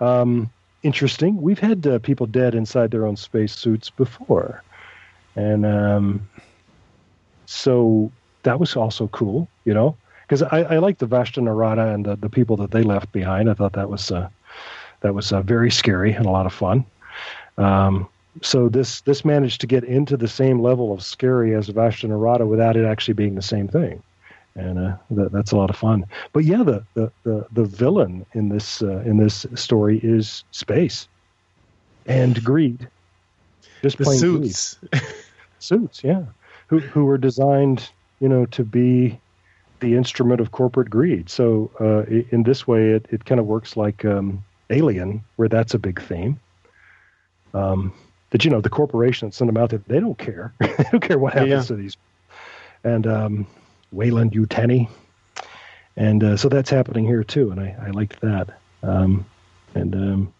Um, interesting. We've had uh, people dead inside their own space suits before, and um, so that was also cool. You know, because I, I like the Vashta Nerada and the, the people that they left behind. I thought that was uh, that was uh, very scary and a lot of fun. Um, so this this managed to get into the same level of scary as Vashta Nerada without it actually being the same thing, and uh, that, that's a lot of fun. But yeah, the the the, the villain in this uh, in this story is space and greed. Just The plain suits. suits, yeah, who who were designed, you know, to be the instrument of corporate greed. So uh, in this way, it, it kind of works like um, Alien, where that's a big theme. Um, that you know, the corporation that sent them out there, they don't care. (laughs) they don't care what happens Yeah. to these. And um, Weyland-Yutani, and uh, so that's happening here too, and I, I liked that. Um, and um,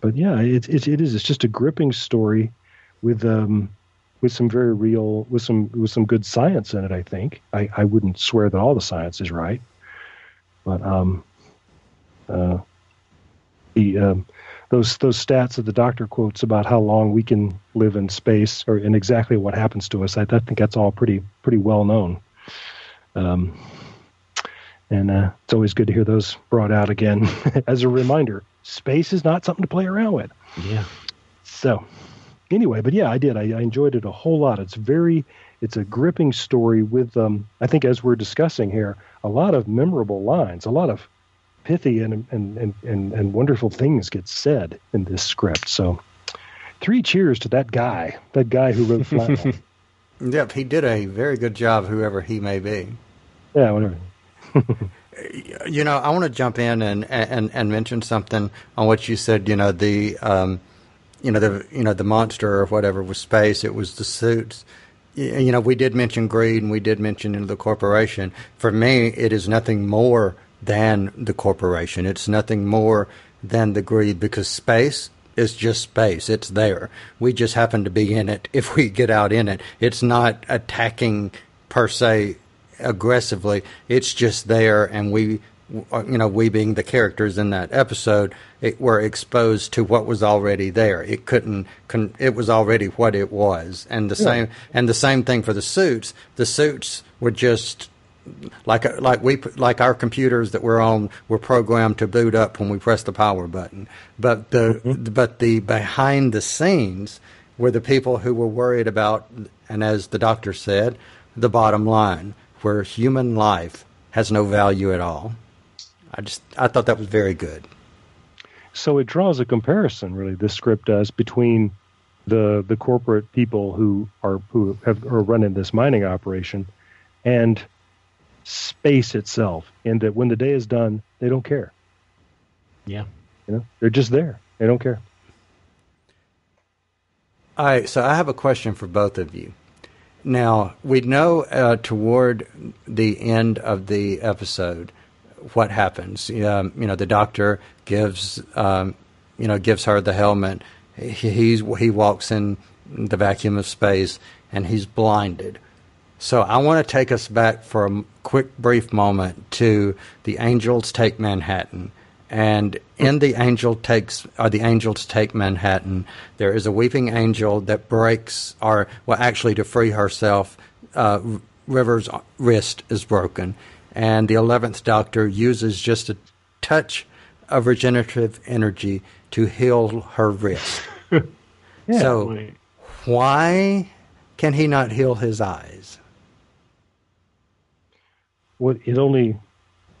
but yeah, it, it it is. It's just a gripping story with um with some very real with some with some good science in it. I think I I wouldn't swear that all the science is right, but um uh the um those those stats that the doctor quotes about how long we can live in space or and exactly what happens to us. I, I think that's all pretty pretty well known. Um, and uh, it's always good to hear those brought out again (laughs) as a reminder. Space is not something to play around with. Yeah. So, anyway, but yeah, I did. I, I enjoyed it a whole lot. It's very, it's a gripping story with, um, I think, as we're discussing here, a lot of memorable lines, a lot of pithy and and and and, and wonderful things get said in this script. So, three cheers to that guy, that guy who wrote Flatline. (laughs) Yep, he did a very good job, whoever he may be. yeah, whatever. (laughs) You know, I want to jump in and, and, and mention something on what you said. You know, the um, you know the you know the monster or whatever was space. It was the suits. You know, we did mention greed and we did mention the corporation. For me, it is nothing more than the corporation. It's nothing more than the greed because space is just space. It's there. We just happen to be in it. If we get out in it, it's not attacking per se aggressively. It's just there, and we, Uh, you know, we being the characters in that episode, it, were exposed to what was already there. It couldn't. Con- it was already what it was, and the same. And the same thing for the suits. The suits were just like uh, like we like our computers that we're on were programmed to boot up when we press the power button. But the mm-hmm. but the behind the scenes were the people who were worried about, and as the doctor said, the bottom line, where human life has no value at all. I just I thought that was very good. so it draws a comparison really this script does between the the corporate people who are who have are running this mining operation and space itself in that when the day is done they don't care Yeah. you know they're just there they don't care All right, so I have a question for both of you. Now, we know uh, toward the end of the episode what happens. Um, you know, the doctor gives, um, you know, gives her the helmet. He, he walks in the vacuum of space and he's blinded. So I want to take us back for a quick, brief moment to the Angels Take Manhattan. And in the Angel takes, or the Angels Take Manhattan, there is a weeping angel that breaks, or well, actually to free herself, uh, River's wrist is broken, and the eleventh Doctor uses just a touch of regenerative energy to heal her wrist. (laughs) Yeah. so Wait. why can he not heal his eyes? what it only (laughs)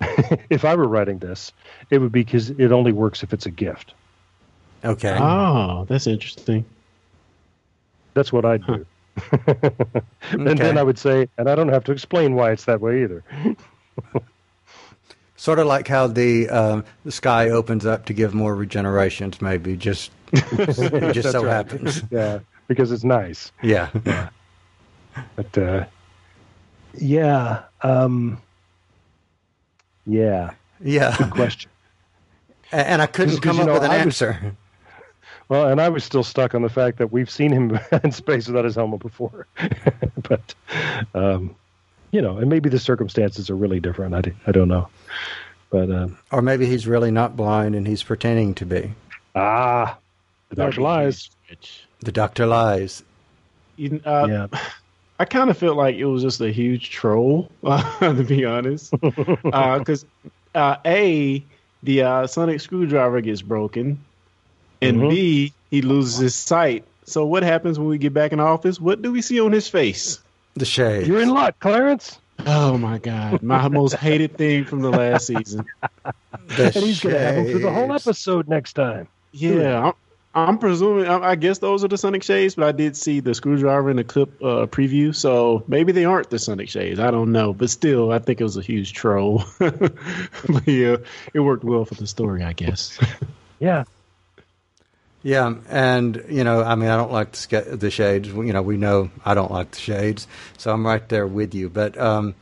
if i were writing this it would be because it only works if it's a gift Okay. Oh, that's interesting. that's what i'd do (laughs) and then i would say and i don't have to explain why it's that way either (laughs) Sort of like how the um, the sky opens up to give more regenerations, maybe. Just (laughs) it just so right. happens. yeah because it's nice Yeah. But uh, yeah, um, yeah. Yeah. Question. A- And I couldn't (laughs) come up know, with an I was- answer. Well, and I was still stuck on the fact that we've seen him in space without his helmet before. but um, you know, and maybe the circumstances are really different. I, I don't know. But uh, Or maybe he's really not blind and he's pretending to be. ah, the doctor lies. The doctor lies. You, uh, yeah, I kind of felt like it was just a huge troll, (laughs) to be honest. (laughs) Because uh, a the uh, sonic screwdriver gets broken, and Mhm. b he loses his sight. So what happens when we get back in office? What do we see on his face? The shade. you're in luck, Clarence. Oh my god, my most hated thing from the last season. The And he's going to have him through the whole episode next time. Yeah, I'm, I'm presuming. I, I guess those are the Sonic Shades, but I did see the screwdriver in the clip uh, preview, so maybe they aren't the Sonic Shades. I don't know, but still, I think it was a huge troll. (laughs) but yeah, it worked well for the story, I guess. Yeah, Yeah, and you know, I mean, I don't like the, the shades. You know, we know I don't like the shades, so I'm right there with you. But um,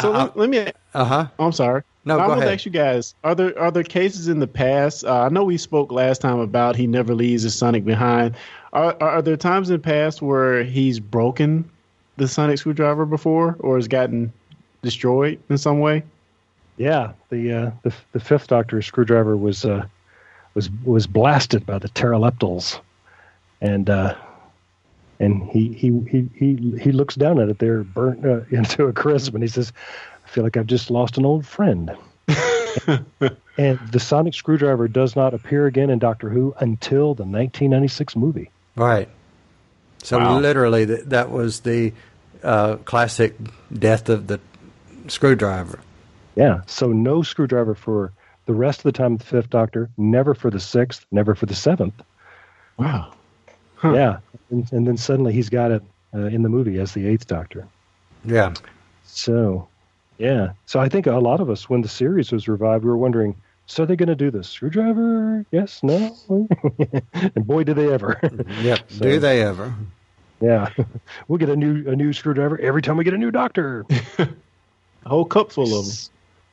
So I- let, let me. uh huh. I'm sorry. No, I want to ask you guys: Are there are there cases in the past? Uh, I know we spoke last time about he never leaves his Sonic behind. Are, are there times in the past where he's broken the Sonic screwdriver before, or has gotten destroyed in some way? yeah. The uh, the the fifth Doctor's screwdriver was uh, was was blasted by the Terileptils, and uh, and he he he he he looks down at it there, burnt uh, (laughs) into a crisp, and he says, "I feel like I've just lost an old friend." (laughs) and the sonic screwdriver does not appear again in Doctor Who until the 1996 movie. Right. So Wow. literally, th- that was the uh, classic death of the screwdriver. Yeah, so no screwdriver for the rest of the time the fifth Doctor, never for the sixth, never for the seventh. Wow. Yeah, and, and then suddenly he's got it uh, in the movie as the eighth Doctor. Yeah. So, yeah. So I think a lot of us, when the series was revived, we were wondering, so are they going to do the screwdriver? Yes, no? (laughs) and boy, did they ever. Yep. (laughs) So- Do they ever? yeah. (laughs) we'll get a new a new screwdriver every time we get a new Doctor. A whole cup full of them.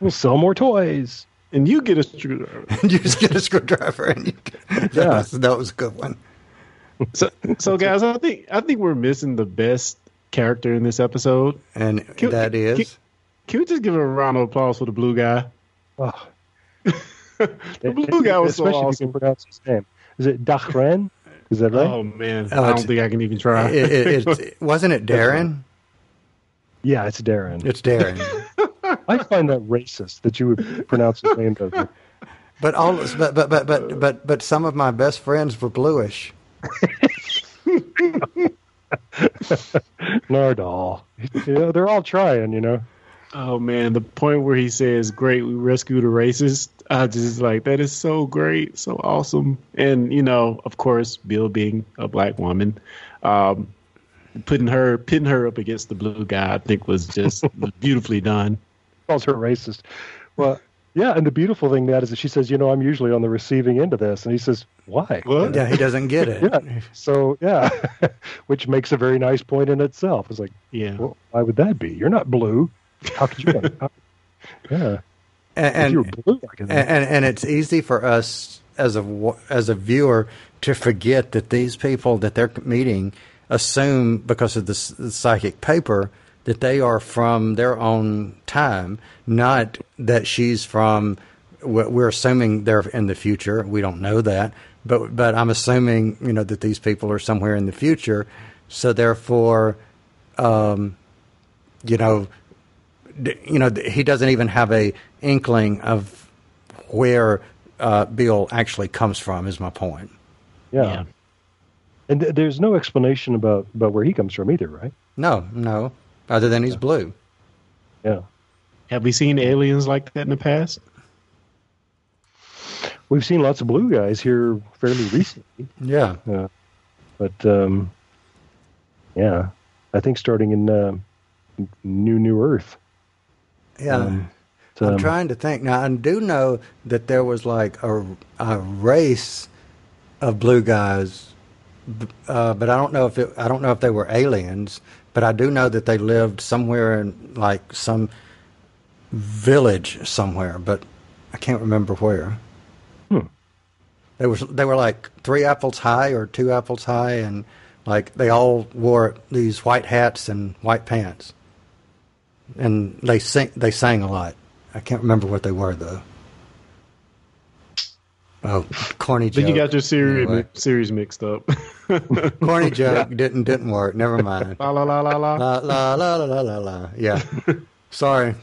We'll sell more toys. And you get a screwdriver. (laughs) and you just get a screwdriver and you. (laughs) That, Yeah. was, that was a good one. So, so guys, I think I think we're missing the best character in this episode. And Can- that is. can- Can we just give a round of applause for the blue guy? Oh, (laughs) The blue guy was so Especially if you awesome. can pronounce his name. Is it Dahh-Ren? Is that right? Oh man, Oh, I don't think I can even try. it, it, it, wasn't it Darren? Yeah, it's Darren. It's Darren. I find that racist that you would pronounce his name that. But all, but but but but but but some of my best friends were bluish. (laughs) Nardole. You know, they're all trying, you know. Oh man, the point where he says, "Great, we rescued a racist." I just like that is so great, so awesome, and you know, of course, Bill being a black woman, um, putting her pitting her up against the blue guy, I think was just (laughs) beautifully done. Calls her racist. Well, yeah, and the beautiful thing that is that she says, you know, I'm usually on the receiving end of this, and he says, why? What? Yeah, he doesn't get it. Yeah. So yeah, (laughs) which makes a very nice point in itself. It's like, Yeah, well, why would that be? You're not blue. How could you? how- (laughs) yeah, And and, blue, and and it's easy for us as a as a viewer to forget that these people that they're meeting assume because of this the psychic paper that they are from their own time, not that she's from. We're we're assuming they're in the future. We don't know that, but but I'm assuming you know that these people are somewhere in the future. So therefore, um, you know, you know, he doesn't even have a inkling of where uh, Bill actually comes from. Is my point. yeah. yeah. And th- there's no explanation about about where he comes from either, right? No, no, other than he's blue. Yeah. Have we seen aliens like that in the past? We've seen lots of blue guys here fairly recently. Yeah, Uh, but um, yeah, I think starting in uh, New New Earth. yeah. Um, I'm um, trying to think now. I do know that there was like a, a race of blue guys, uh, but I don't know if it, I don't know if they were aliens. But I do know that they lived somewhere in like some village somewhere, but I can't remember where. Hmm. They were they were like three apples high or two apples high, and like they all wore these white hats and white pants, and they sing they sang a lot. I can't remember what they were though. Oh, corny joke. think you got your series Anyway. series mixed up. (laughs) (laughs) corny (laughs) joke didn't didn't work. Never mind. (laughs) la la la la la. La la la la la la la. Yeah. Sorry,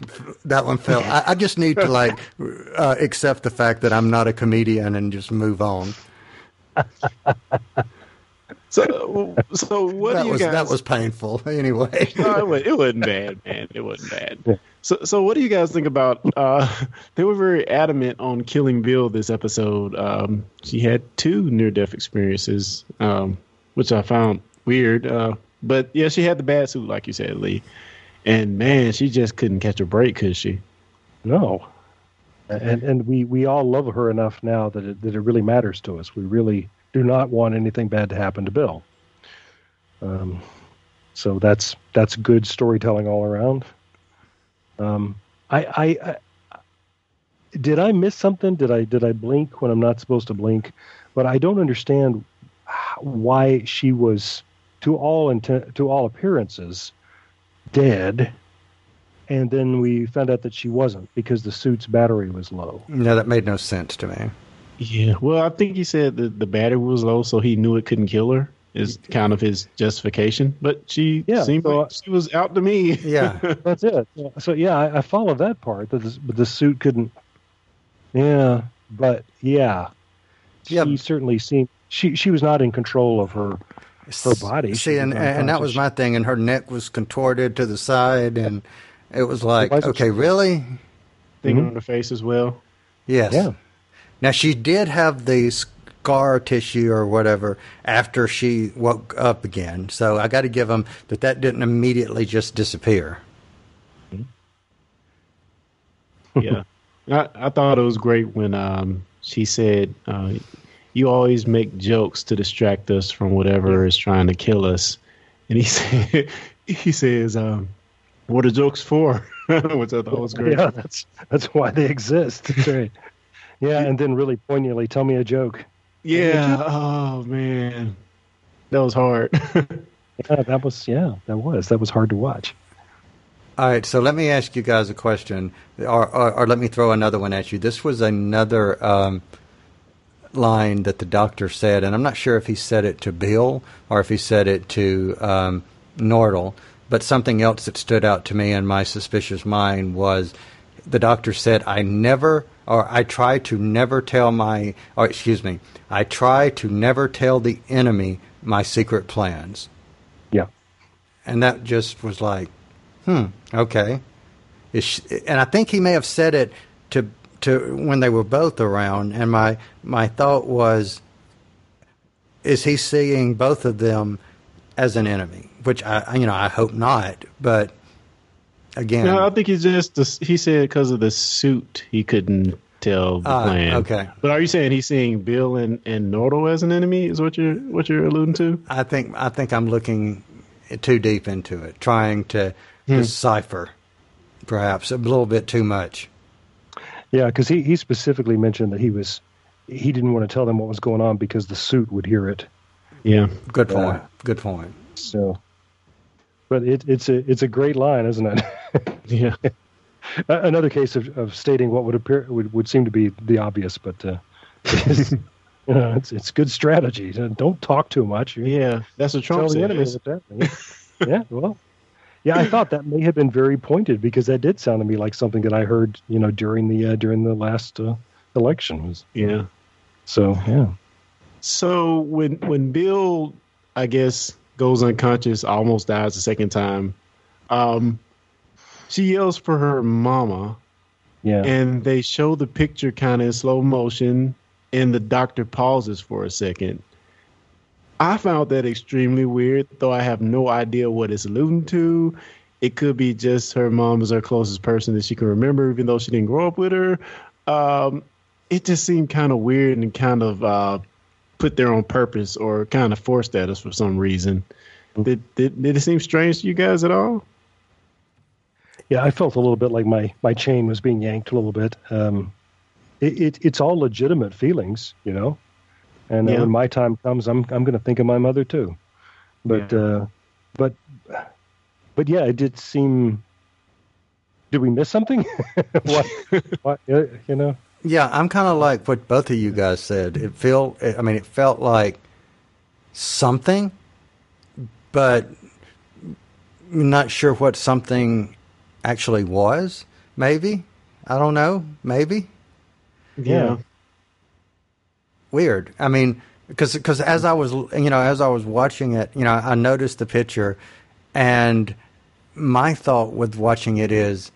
that one fell. I, I just need to like uh, accept the fact that I'm not a comedian and just move on. So, so what that do you was guys? that was painful. Anyway, no, it, it wasn't bad, man. It wasn't bad. So, so what do you guys think about? Uh, (laughs) they were very adamant on killing Bill this episode. Um, she had two near-death experiences, um, which I found weird. Uh, but yeah, she had the bad suit, like you said, Lee. And man, she just couldn't catch a break, could she? No. And and we, we all love her enough now that it, that it really matters to us. We really do not want anything bad to happen to Bill. Um, so that's that's good storytelling all around. Um, I, I, I did I miss something? Did I did I blink when I'm not supposed to blink? But I don't understand why she was, to all intent, to all appearances, dead and then we found out that she wasn't because the suit's battery was low. no, that made no sense to me. Yeah. Well, I think he said that the battery was low, so he knew it couldn't kill her. Is kind of his justification. But she Yeah, seemed so, like she was out to me. (laughs) Yeah, That's it. So yeah, I, I follow that part. That the, but the suit couldn't. Yeah, but yeah, Yeah. she certainly seemed she she was not in control of her her body. She See, and and that was my thing. And her neck was contorted to the side, and it was like, it- okay, really? Thing on mm-hmm. the face as well. Yes. Yeah. Now she did have the scar tissue or whatever after she woke up again. So I got to give them that that didn't immediately just disappear. (laughs) yeah, I, I thought it was great when um, she said, uh, "You always make jokes to distract us from whatever is trying to kill us," and he (laughs) said, "He says, um, what are jokes for?" (laughs) Which I thought was great. Yeah, that's that's why they exist. That's right. Yeah, and then really poignantly, tell me a joke. Yeah. Oh man, that was hard. (laughs) Yeah, that was yeah, that was that was hard to watch. All right, so let me ask you guys a question, or, or, or let me throw another one at you. This was another um, line that the doctor said, and I'm not sure if he said it to Bill or if he said it to um, Nardole, but something else that stood out to me in my suspicious mind was the doctor said, I never, or I try to never tell my, or excuse me, I try to never tell the enemy my secret plans. Yeah. And that just was like, hmm, okay. And I think he may have said it to to when they were both around. And my my thought was, is he seeing both of them as an enemy? Which I you know I hope not. But again, no, I think he's just the, he said because of the suit he couldn't tell the Ah, plan. okay. but are you saying he's seeing Bill and and Nardole as an enemy? Is what you're what you're alluding to? I think I think I'm looking too deep into it, trying to decipher, perhaps a little bit too much. Yeah, because he, he specifically mentioned that he was he didn't want to tell them what was going on because the suit would hear it. Yeah. Good Yeah. point. Good point. So, but it, it's a it's a great line, isn't it? (laughs) (laughs) Yeah. Another case of, of stating what would appear would, would seem to be the obvious, but uh, it's, (laughs) you know, it's it's good strategy. Don't talk too much. You Yeah. That's what Trump said. enemy what's (laughs) yeah, well, yeah, I thought that may have been very pointed because that did sound to me like something that I heard, you know, during the uh, during the last uh, election. Was Yeah. so yeah. So when when Bill, I guess, goes unconscious, almost dies the second time, um, she yells for her mama, Yeah. and they show the picture kind of in slow motion, and the doctor pauses for a second. I found that extremely weird, though I have no idea what it's alluding to. It could be just her mom is her closest person that she can remember, even though she didn't grow up with her. Um, it just seemed kind of weird and kind of uh, put there on purpose or kind of forced at us for some reason. Did, did did it seem strange to you guys at all? Yeah, I felt a little bit like my my chain was being yanked a little bit. Um, it, it it's all legitimate feelings, you know. And Yeah. when my time comes, I'm I'm going to think of my mother too. But Yeah. uh, but but yeah, it did seem did we miss something? (laughs) what, (laughs) what, you know? Yeah, I'm kind of like what both of you guys said. It felt, I mean, it felt like something, but not sure what something actually was. Maybe I don't know. Maybe Yeah. weird. I mean, because because as I was you know as I was watching it, you know, I noticed the picture, and my thought with watching it is,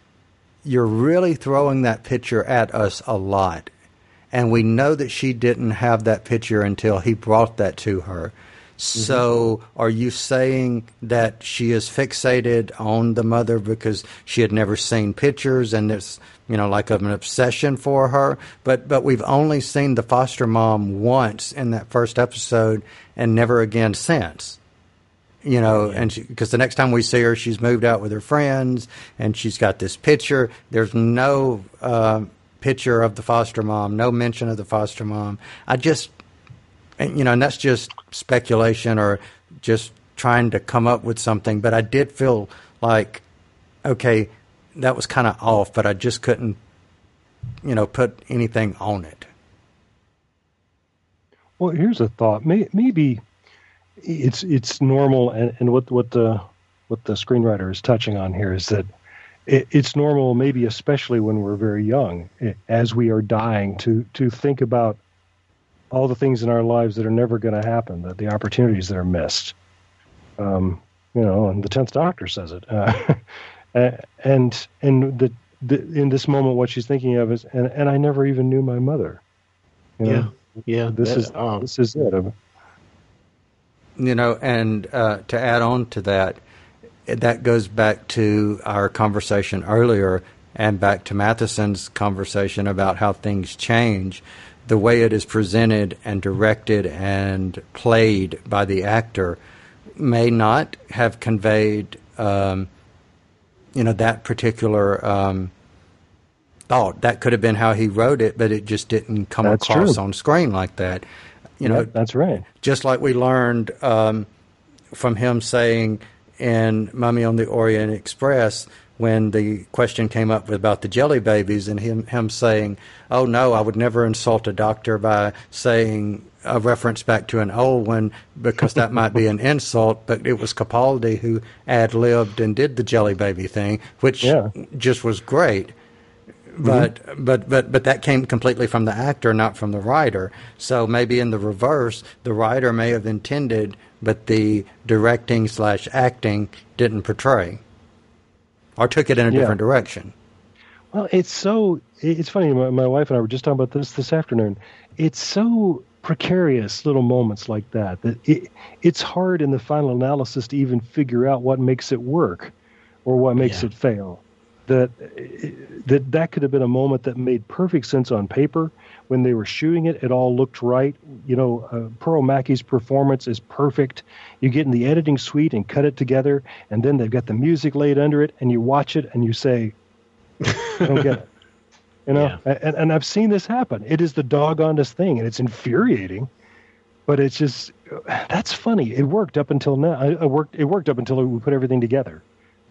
you're really throwing that picture at us a lot, and we know that she didn't have that picture until he brought that to her. So, are you saying that she is fixated on the mother because she had never seen pictures and it's you know like an obsession for her? But but we've only seen the foster mom once in that first episode and never again since. You know, and because the next time we see her, she's moved out with her friends and she's got this picture. There's no uh, picture of the foster mom, no mention of the foster mom. I just and you know, and that's just speculation or just trying to come up with something. But I did feel like, okay, that was kind of off, but I just couldn't, you know, put anything on it. Well, here's a thought. Maybe it's it's normal, and, and what what the what the screenwriter is touching on here is that it, it's normal, maybe especially when we're very young, as we are dying, to to think about all the things in our lives that are never going to happen, that the opportunities that are missed. Um, you know, and the tenth Doctor says it, uh, (laughs) and and the, the in this moment, what she's thinking of is, and and I never even knew my mother. You know? Yeah. Yeah. this that- is um, this is it. You know, and uh, to add on to that, that goes back to our conversation earlier and back to Mathieson's conversation about how things change. The way it is presented and directed and played by the actor may not have conveyed, um, you know, that particular um, thought. That could have been how he wrote it, but it just didn't come That's across true. on screen like that. You know, That- that's right. just like we learned um, from him saying in Mummy on the Orient Express when the question came up about the jelly babies and him him saying, "Oh no, I would never insult a doctor by saying a reference back to an old one because that might be an (laughs) insult." But it was Capaldi who ad libbed and did the jelly baby thing, which Yeah. just was great mm-hmm. but but but but that came completely from the actor, not from the writer. So maybe in the reverse, the writer may have intended, but the directing slash acting didn't portray, or took it in a Yeah. different direction. Well, it's so it's funny. My, my wife and I were just talking about this this afternoon. It's so precarious little moments like that that it, it's hard in the final analysis to even figure out what makes it work or what makes Yeah. it fail. That that that could have been a moment that made perfect sense on paper when they were shooting it. It all looked right. You know, uh, Pearl Mackie's performance is perfect. You get in the editing suite and cut it together, and then they've got the music laid under it, and you watch it and you say, I don't get it. (laughs) You know, and, and I've seen this happen. It is the doggonest thing, and it's infuriating. But it's just that's funny. It worked up until now. It worked. It worked up until we put everything together,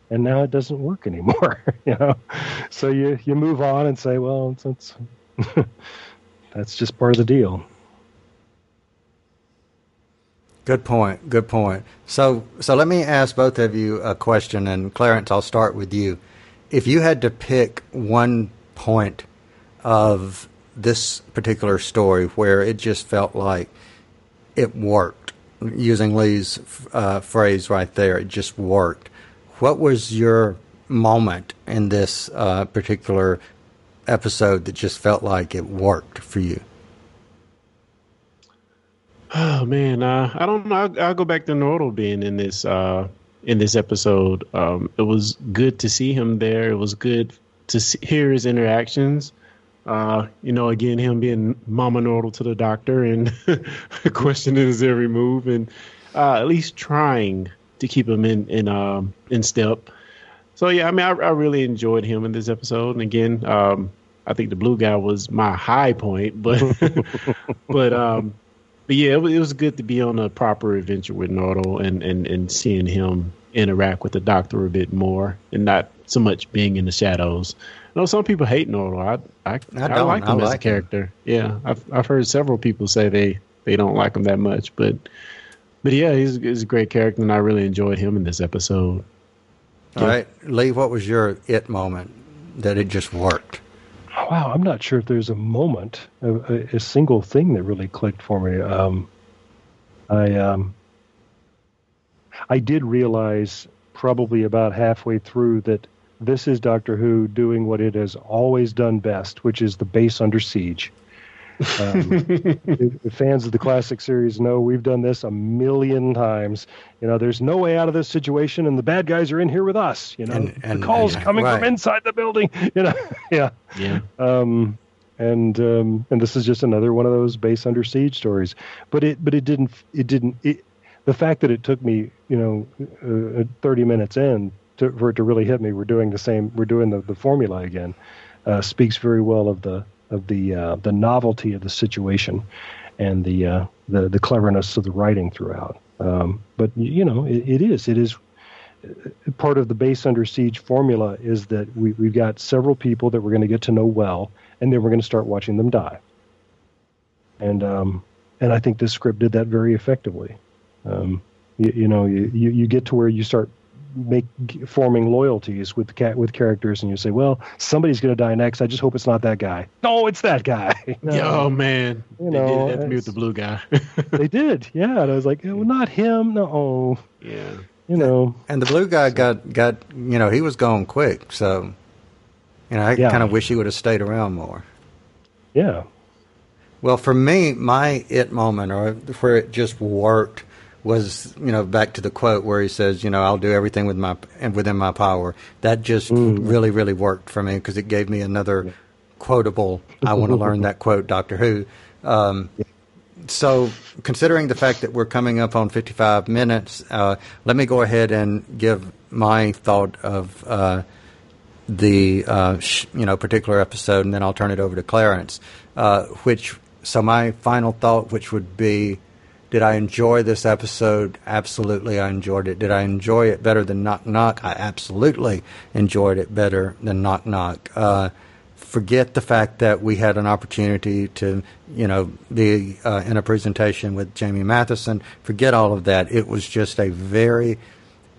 and now it doesn't work (laughs) anymore. (laughs) You know, so you you move on and say, well, it's, it's that's just part of the deal. Good point. Good point. So so let me ask both of you a question, and Clarence, I'll start with you. If you had to pick one point of this particular story where it just felt like it worked, using Lee's uh, phrase right there, it just worked. What was your moment in this uh, particular episode that just felt like it worked for you? Oh man, uh, I don't know. I'll, I'll go back to Nardole being in this uh, in this episode. Um, it was good to see him there. It was good to see, hear his interactions. Uh, you know, again, him being Mama Nardole to the doctor and (laughs) questioning his every move, and uh, at least trying to keep him in in um, in step. So yeah, I mean, I, I really enjoyed him in this episode. And again, um, I think the blue guy was my high point, but (laughs) but um, but yeah, it was, it was good to be on a proper adventure with Nardole and, and, and seeing him interact with the doctor a bit more and not so much being in the shadows. I know some people hate Nardole. I I, I I, like I him as a like him. character. Yeah, I've I've heard several people say they they don't like him that much, but but yeah, he's, he's a great character, and I really enjoyed him in this episode. All right, Lee, what was your it moment that it just worked? Wow, I'm not sure if there's a moment, a, a, single thing that really clicked for me. Um, I um, I did realize probably about halfway through that this is Doctor Who doing what it has always done best, which is the base under siege. Um, (laughs) if, if fans of the classic series know we've done this a million times. You know, there's no way out of this situation, and the bad guys are in here with us. You know, And- and- the calls and- coming right. from inside the building. (laughs) You know, (laughs) yeah. Yeah, Um, and um, and this is just another one of those base under siege stories. But it but it didn't it didn't it, the fact that it took me you know uh, 30 minutes in to, for it to really hit me. We're doing the same. We're doing the, the formula again. Uh, speaks very well of the of the uh, the novelty of the situation and the uh, the the cleverness of the writing throughout. Um, but you know, it, it is it is part of the base under siege formula is that we, we've got several people that we're going to get to know well, and then we're going to start watching them die. And um, and I think this script did that very effectively. Um, you, you know, you, you you get to where you start make forming loyalties with the cat with characters, and you say, well, somebody's going to die next. I just hope it's not that guy. (laughs) No, it's that guy. No. (laughs) Yeah, oh man, You they know, did that to me with the blue guy. (laughs) they did, yeah. And I was like, oh, not him. No, oh, yeah, you know. And the blue guy got got you know he was going quick, so you know I Yeah. kind of wish he would have stayed around more. Yeah. Well, for me, my it moment, or where it just worked, was you know back to the quote where he says, you know, I'll do everything with my and within my power. That just really, really worked for me because it gave me another quotable. I want to learn that quote, Doctor Who. Um, so, considering the fact that we're coming up on 55 minutes, uh, let me go ahead and give my thought of uh, the uh, sh- you know particular episode, and then I'll turn it over to Clarence. Uh, which so my final thought, which would be, did I enjoy this episode? Absolutely, I enjoyed it. Did I enjoy it better than Knock Knock? I absolutely enjoyed it better than Knock Knock. Uh, forget the fact that we had an opportunity to, you know, be uh, in a presentation with Jamie Mathieson. Forget all of that. It was just a very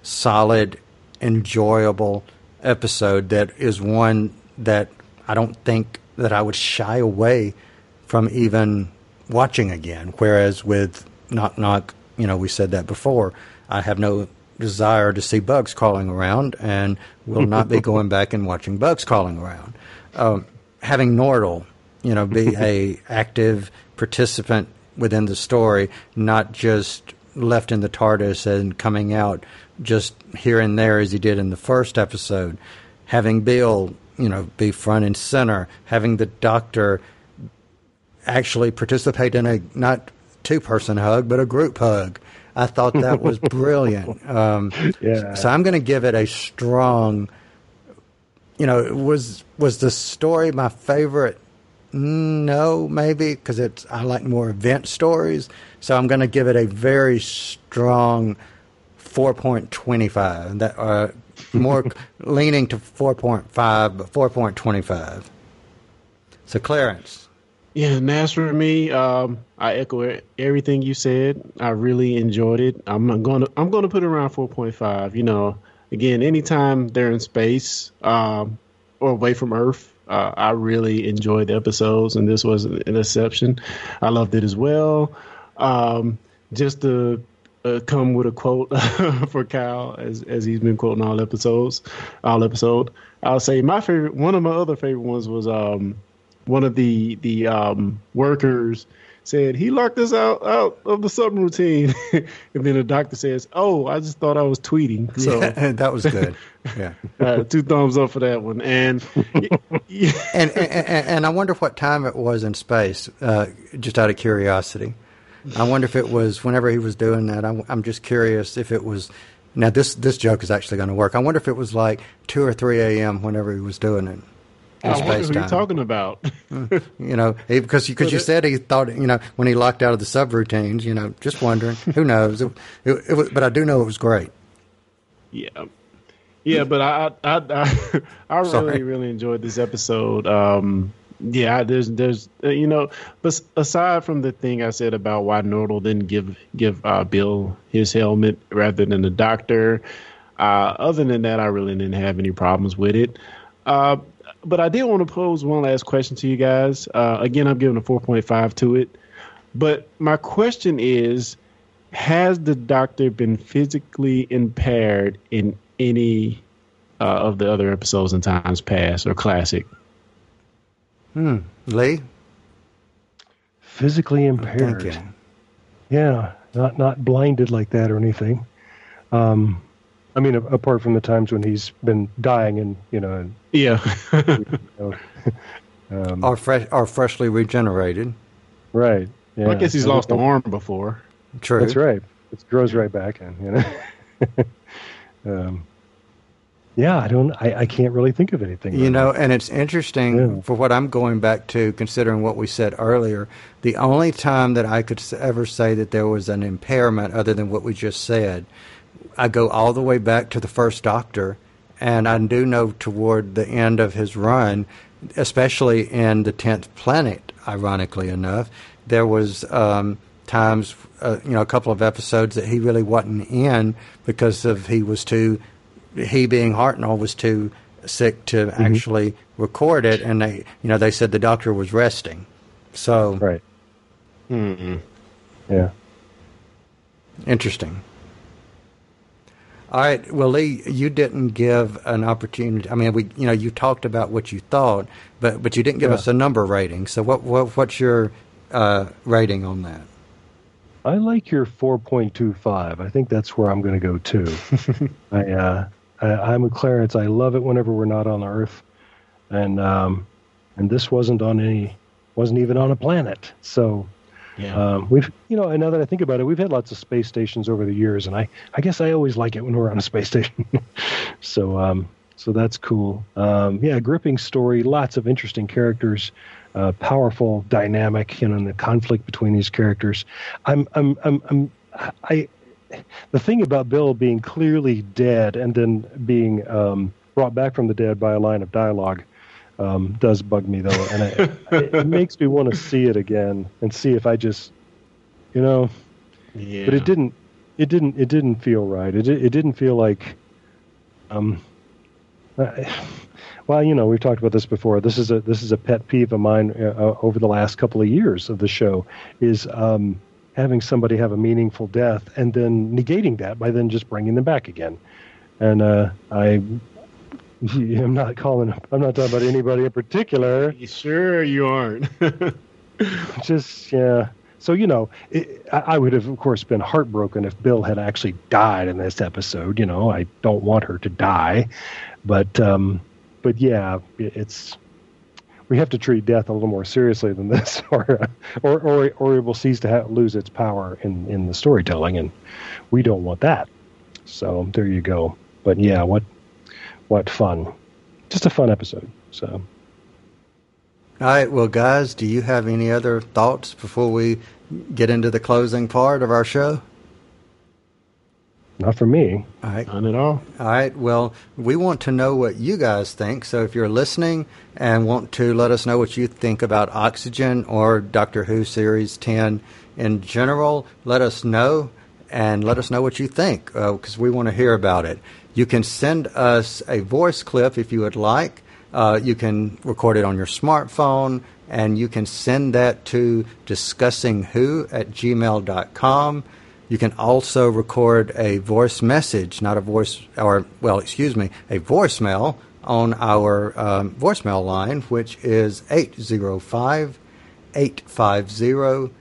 solid, enjoyable episode that is one that I don't think that I would shy away from even watching again. Whereas with Knock Knock, you know, we said that before. I have no desire to see bugs crawling around, and will not be (laughs) going back and watching bugs crawling around. Um, having Nardole, you know, be a (laughs) active participant within the story, not just left in the TARDIS and coming out just here and there as he did in the first episode. Having Bill, you know, be front and center. Having the Doctor actually participate in a not two person hug, but a group hug. I thought that was (laughs) brilliant. Um, Yeah. So I'm going to give it a strong. You know, was was the story my favorite? No, maybe because it's I like more event stories. So I'm going to give it a very strong four point twenty five. That uh, more (laughs) leaning to four point five, but four point twenty five. So Clarence, Yeah, and as for me, um, I echo everything you said. I really enjoyed it. I'm going to I'm going to put around 4.5. You know, again, anytime they're in space um, or away from Earth, uh, I really enjoyed the episodes, and this was an exception. I loved it as well. Um, just to uh, come with a quote (laughs) for Kyle, as as he's been quoting all episodes, all episode. I'll say my favorite. One of my other favorite ones was um, one of the the um, workers said he locked us out out of the subroutine, (laughs) and then the doctor says, "Oh, I just thought I was tweeting." So yeah, (laughs) that was good. (laughs) Yeah, uh, two thumbs up for that one. And yeah, and, and and I wonder what time it was in space. Uh, just out of curiosity, I wonder if it was whenever he was doing that. I'm, I'm just curious if it was. Now this this joke is actually going to work. I wonder if it was like two or three a.m. whenever he was doing it. In space who you're time. talking about. You know, because because you it- said he thought you know when he locked out of the subroutines. You know, just wondering. Who knows? It, it, it was, but I do know it was great. Yeah. yeah, but I I I, I Sorry. really really enjoyed this episode. Um, yeah, there's there's uh, you know, but aside from the thing I said about why Nardole didn't give give uh, Bill his helmet rather than the doctor, uh, other than that, I really didn't have any problems with it. Uh, but I did want to pose one last question to you guys. Uh, again, I'm giving a 4.5 to it. But my question is Has the doctor been physically impaired in any uh, of the other episodes in times past or classic? Hmm. Lee, Physically impaired. Yeah, not not blinded like that or anything. Um, I mean, apart from the times when he's been dying and you know, and, Yeah. you (laughs) know (laughs) um, Or fresh, or freshly regenerated. right. Yeah. I guess he's I lost an arm before. True. That's right. It grows right back in. You know. (laughs) um, yeah, I don't. I, I can't really think of anything. You right know, and it's interesting Yeah. for what I'm going back to, considering what we said earlier. The only time that I could ever say that there was an impairment, other than what we just said, I go all the way back to the first Doctor, and I do know toward the end of his run, especially in the tenth planet, ironically enough, there was um, times, uh, you know, a couple of episodes that he really wasn't in because of he was too he being Hartnell was too sick to actually record it, and they, you know, they said the doctor was resting. So Right. mm Yeah. interesting. All right, well, Lee, you didn't give an opportunity. I mean, we, you know, you talked about what you thought, but but you didn't give Yeah. us a number rating. So what, what what's your uh, rating on that? I like your 4.25. I think that's where I'm going to go (laughs) too. I, uh, I, I'm a Clarence. I love it whenever we're not on Earth, and um, and this wasn't on any, wasn't even on a planet. So Yeah. um, we've, you know, and now that I think about it, we've had lots of space stations over the years, and I, I guess I always like it when we're on a space (laughs) station. so, um, so that's cool. Um, yeah, gripping story, lots of interesting characters, uh, powerful dynamic, you know, and the conflict between these characters. I'm, I'm, I'm, I'm I. The thing about Bill being clearly dead and then being um, brought back from the dead by a line of dialogue um, does bug me though, and it, (laughs) it, it makes me want to see it again and see if I just, you know, yeah. but it didn't, it didn't, it didn't feel right. It it didn't feel like, um, I- well, you know, we've talked about this before. This is a this is a pet peeve of mine uh, uh, over the last couple of years of the show is um, having somebody have a meaningful death and then negating that by then just bringing them back again. And uh, I. (laughs) I'm not calling. I'm not talking about anybody in particular Sure, you aren't. (laughs) just yeah. So you know, it, I, I would have, of course, been heartbroken if Bill had actually died in this episode. You know, I don't want her to die, but um, but yeah, it, it's we have to treat death a little more seriously than this, (laughs) or or or, or it will cease to ha lose its power in in the storytelling, and we don't want that. So there you go. But yeah, what what fun! Just a fun episode. So. All right, well, guys, do you have any other thoughts before we get into the closing part of our show? Not for me. All right. None at all. All right. Well, we want to know what you guys think. So if you're listening and want to let us know what you think about Oxygen or Doctor Who Series 10 in general, let us know and let us know what you think uh, because we want to hear about it. You can send us a voice clip if you would like. Uh, you can record it on your smartphone and you can send that to discussingwho at gmail.com. You can also record a voice message, not a voice, or, well, excuse me, a voicemail on our um, voicemail line, which is 805 850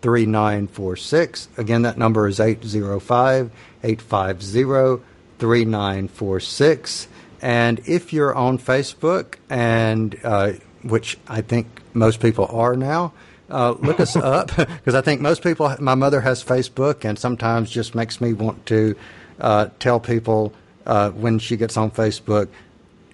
3946. Again, that number is 805 850 3946. And if you're on Facebook, and uh, which I think most people are now, uh, look us (laughs) up because I think most people. My mother has Facebook, and sometimes just makes me want to uh, tell people uh, when she gets on Facebook.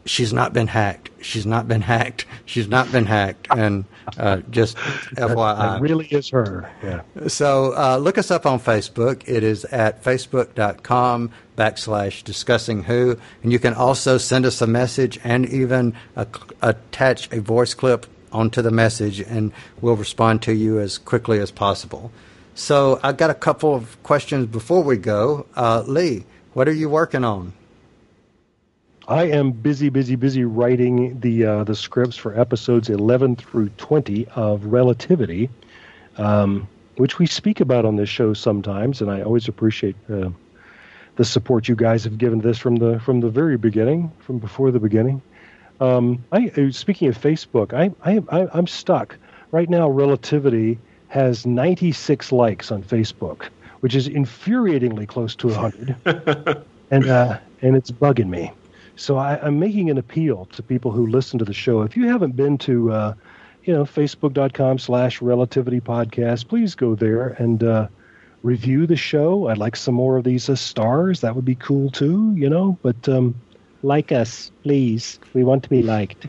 She's not been hacked. She's not been hacked. She's not been hacked. And uh, just FYI. (laughs) That really is her. Yeah. So uh, look us up on Facebook. It is at facebook.com backslash discussing who. And you can also send us a message and even a, attach a voice clip onto the message, and we'll respond to you as quickly as possible. So I've got a couple of questions before we go. Uh, Lee, what are you working on? I am busy, busy, busy writing the uh, the scripts for episodes 11 through 20 of Relativity, um, which we speak about on this show sometimes, and I always appreciate uh, the support you guys have given this from the from the very beginning, from before the beginning. Um, I, uh, speaking of Facebook, I, I, I I'm stuck right now. Relativity has 96 likes on Facebook, which is infuriatingly close to 100, (laughs) and uh, and it's bugging me. So I, am making an appeal to people who listen to the show. If you haven't been to, uh, you know, facebook.com slash relativity podcast, please go there and uh, review the show. I'd like some more of these uh, stars. That would be cool too, you know. But um, like us, please. We want to be liked.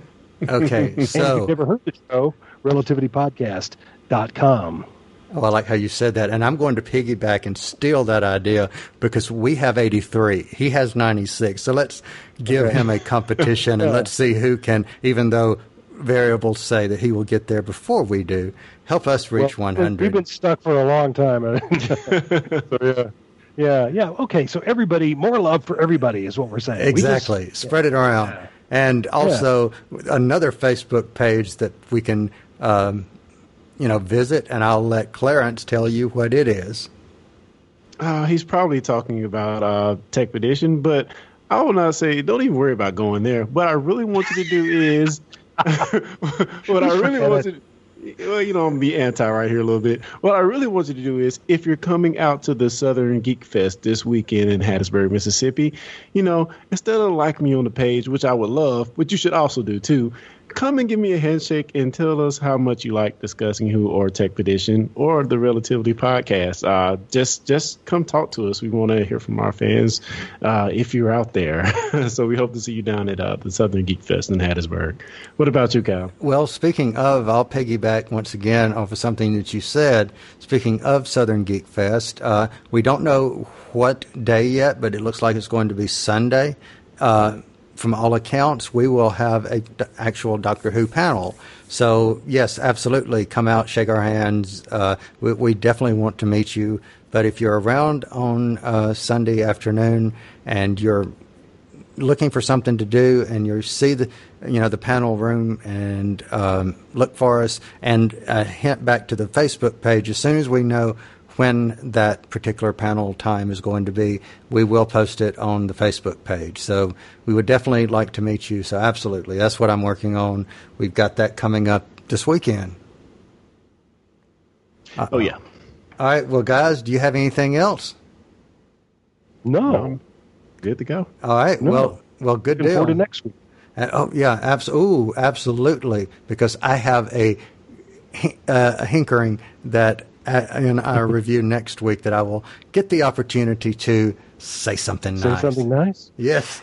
Okay, (laughs) so. and if you've never heard the show, relativitypodcast.com. Oh, I like how you said that. And I'm going to piggyback and steal that idea because we have 83. He has 96. So let's give okay. him a competition and (laughs) let's see who can, even though variables say that he will get there before we do, help us reach well, 100. We've been stuck for a long time. (laughs) so, yeah. Yeah, yeah. Okay, so everybody, more love for everybody is what we're saying. Exactly. We just, Spread yeah. it around. And also yeah. another Facebook page that we can um, you know, visit, and I'll let Clarence tell you what it is. Uh, he's probably talking about uh, Tech but I will not say don't even worry about going there. What I really want you to do is (laughs) what I really want you to well, you know, I'm be anti right here a little bit. What I really want you to do is, if you're coming out to the Southern Geek Fest this weekend in Hattiesburg, Mississippi, you know, instead of like me on the page, which I would love, but you should also do too, come and give me a handshake and tell us how much you like discussing who or Tech Petition or the Relativity podcast. Uh, just just come talk to us. We want to hear from our fans uh, if you're out there. (laughs) so we hope to see you down at uh, the Southern Geek Fest in Hattiesburg. What about you, Kyle? Well, speaking of, I'll piggyback once again off of something that you said. Speaking of Southern Geek Fest, uh, we don't know what day yet, but it looks like it's going to be Sunday. Uh, from all accounts, we will have a d- actual Doctor Who panel. So yes, absolutely, come out, shake our hands. Uh, we, we, definitely want to meet you. But if you're around on uh, Sunday afternoon and you're looking for something to do and you see the you know the panel room and um, look for us and a hint back to the Facebook page as soon as we know when that particular panel time is going to be, we will post it on the Facebook page. So we would definitely like to meet you. So absolutely, that's what I'm working on. We've got that coming up this weekend. Oh yeah. All right. Well, guys, do you have anything else? No. no. Good to go. All right. No. Well, well, good Looking deal. Forward to next week. Uh, oh yeah, abs- ooh, absolutely. Because I have a, uh, a hinkering that in our (laughs) review next week that I will get the opportunity to say something say nice. Say something nice? Yes.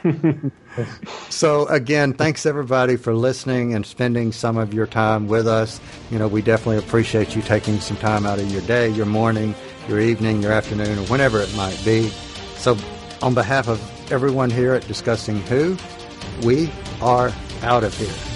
(laughs) so again, thanks everybody for listening and spending some of your time with us. You know, we definitely appreciate you taking some time out of your day, your morning, your evening, your afternoon, or whenever it might be. So on behalf of everyone here at Discussing Who, we are out of here.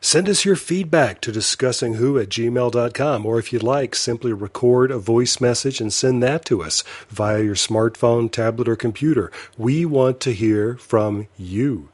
Send us your feedback to discussingwho at gmail.com, or if you'd like, simply record a voice message and send that to us via your smartphone, tablet, or computer. We want to hear from you.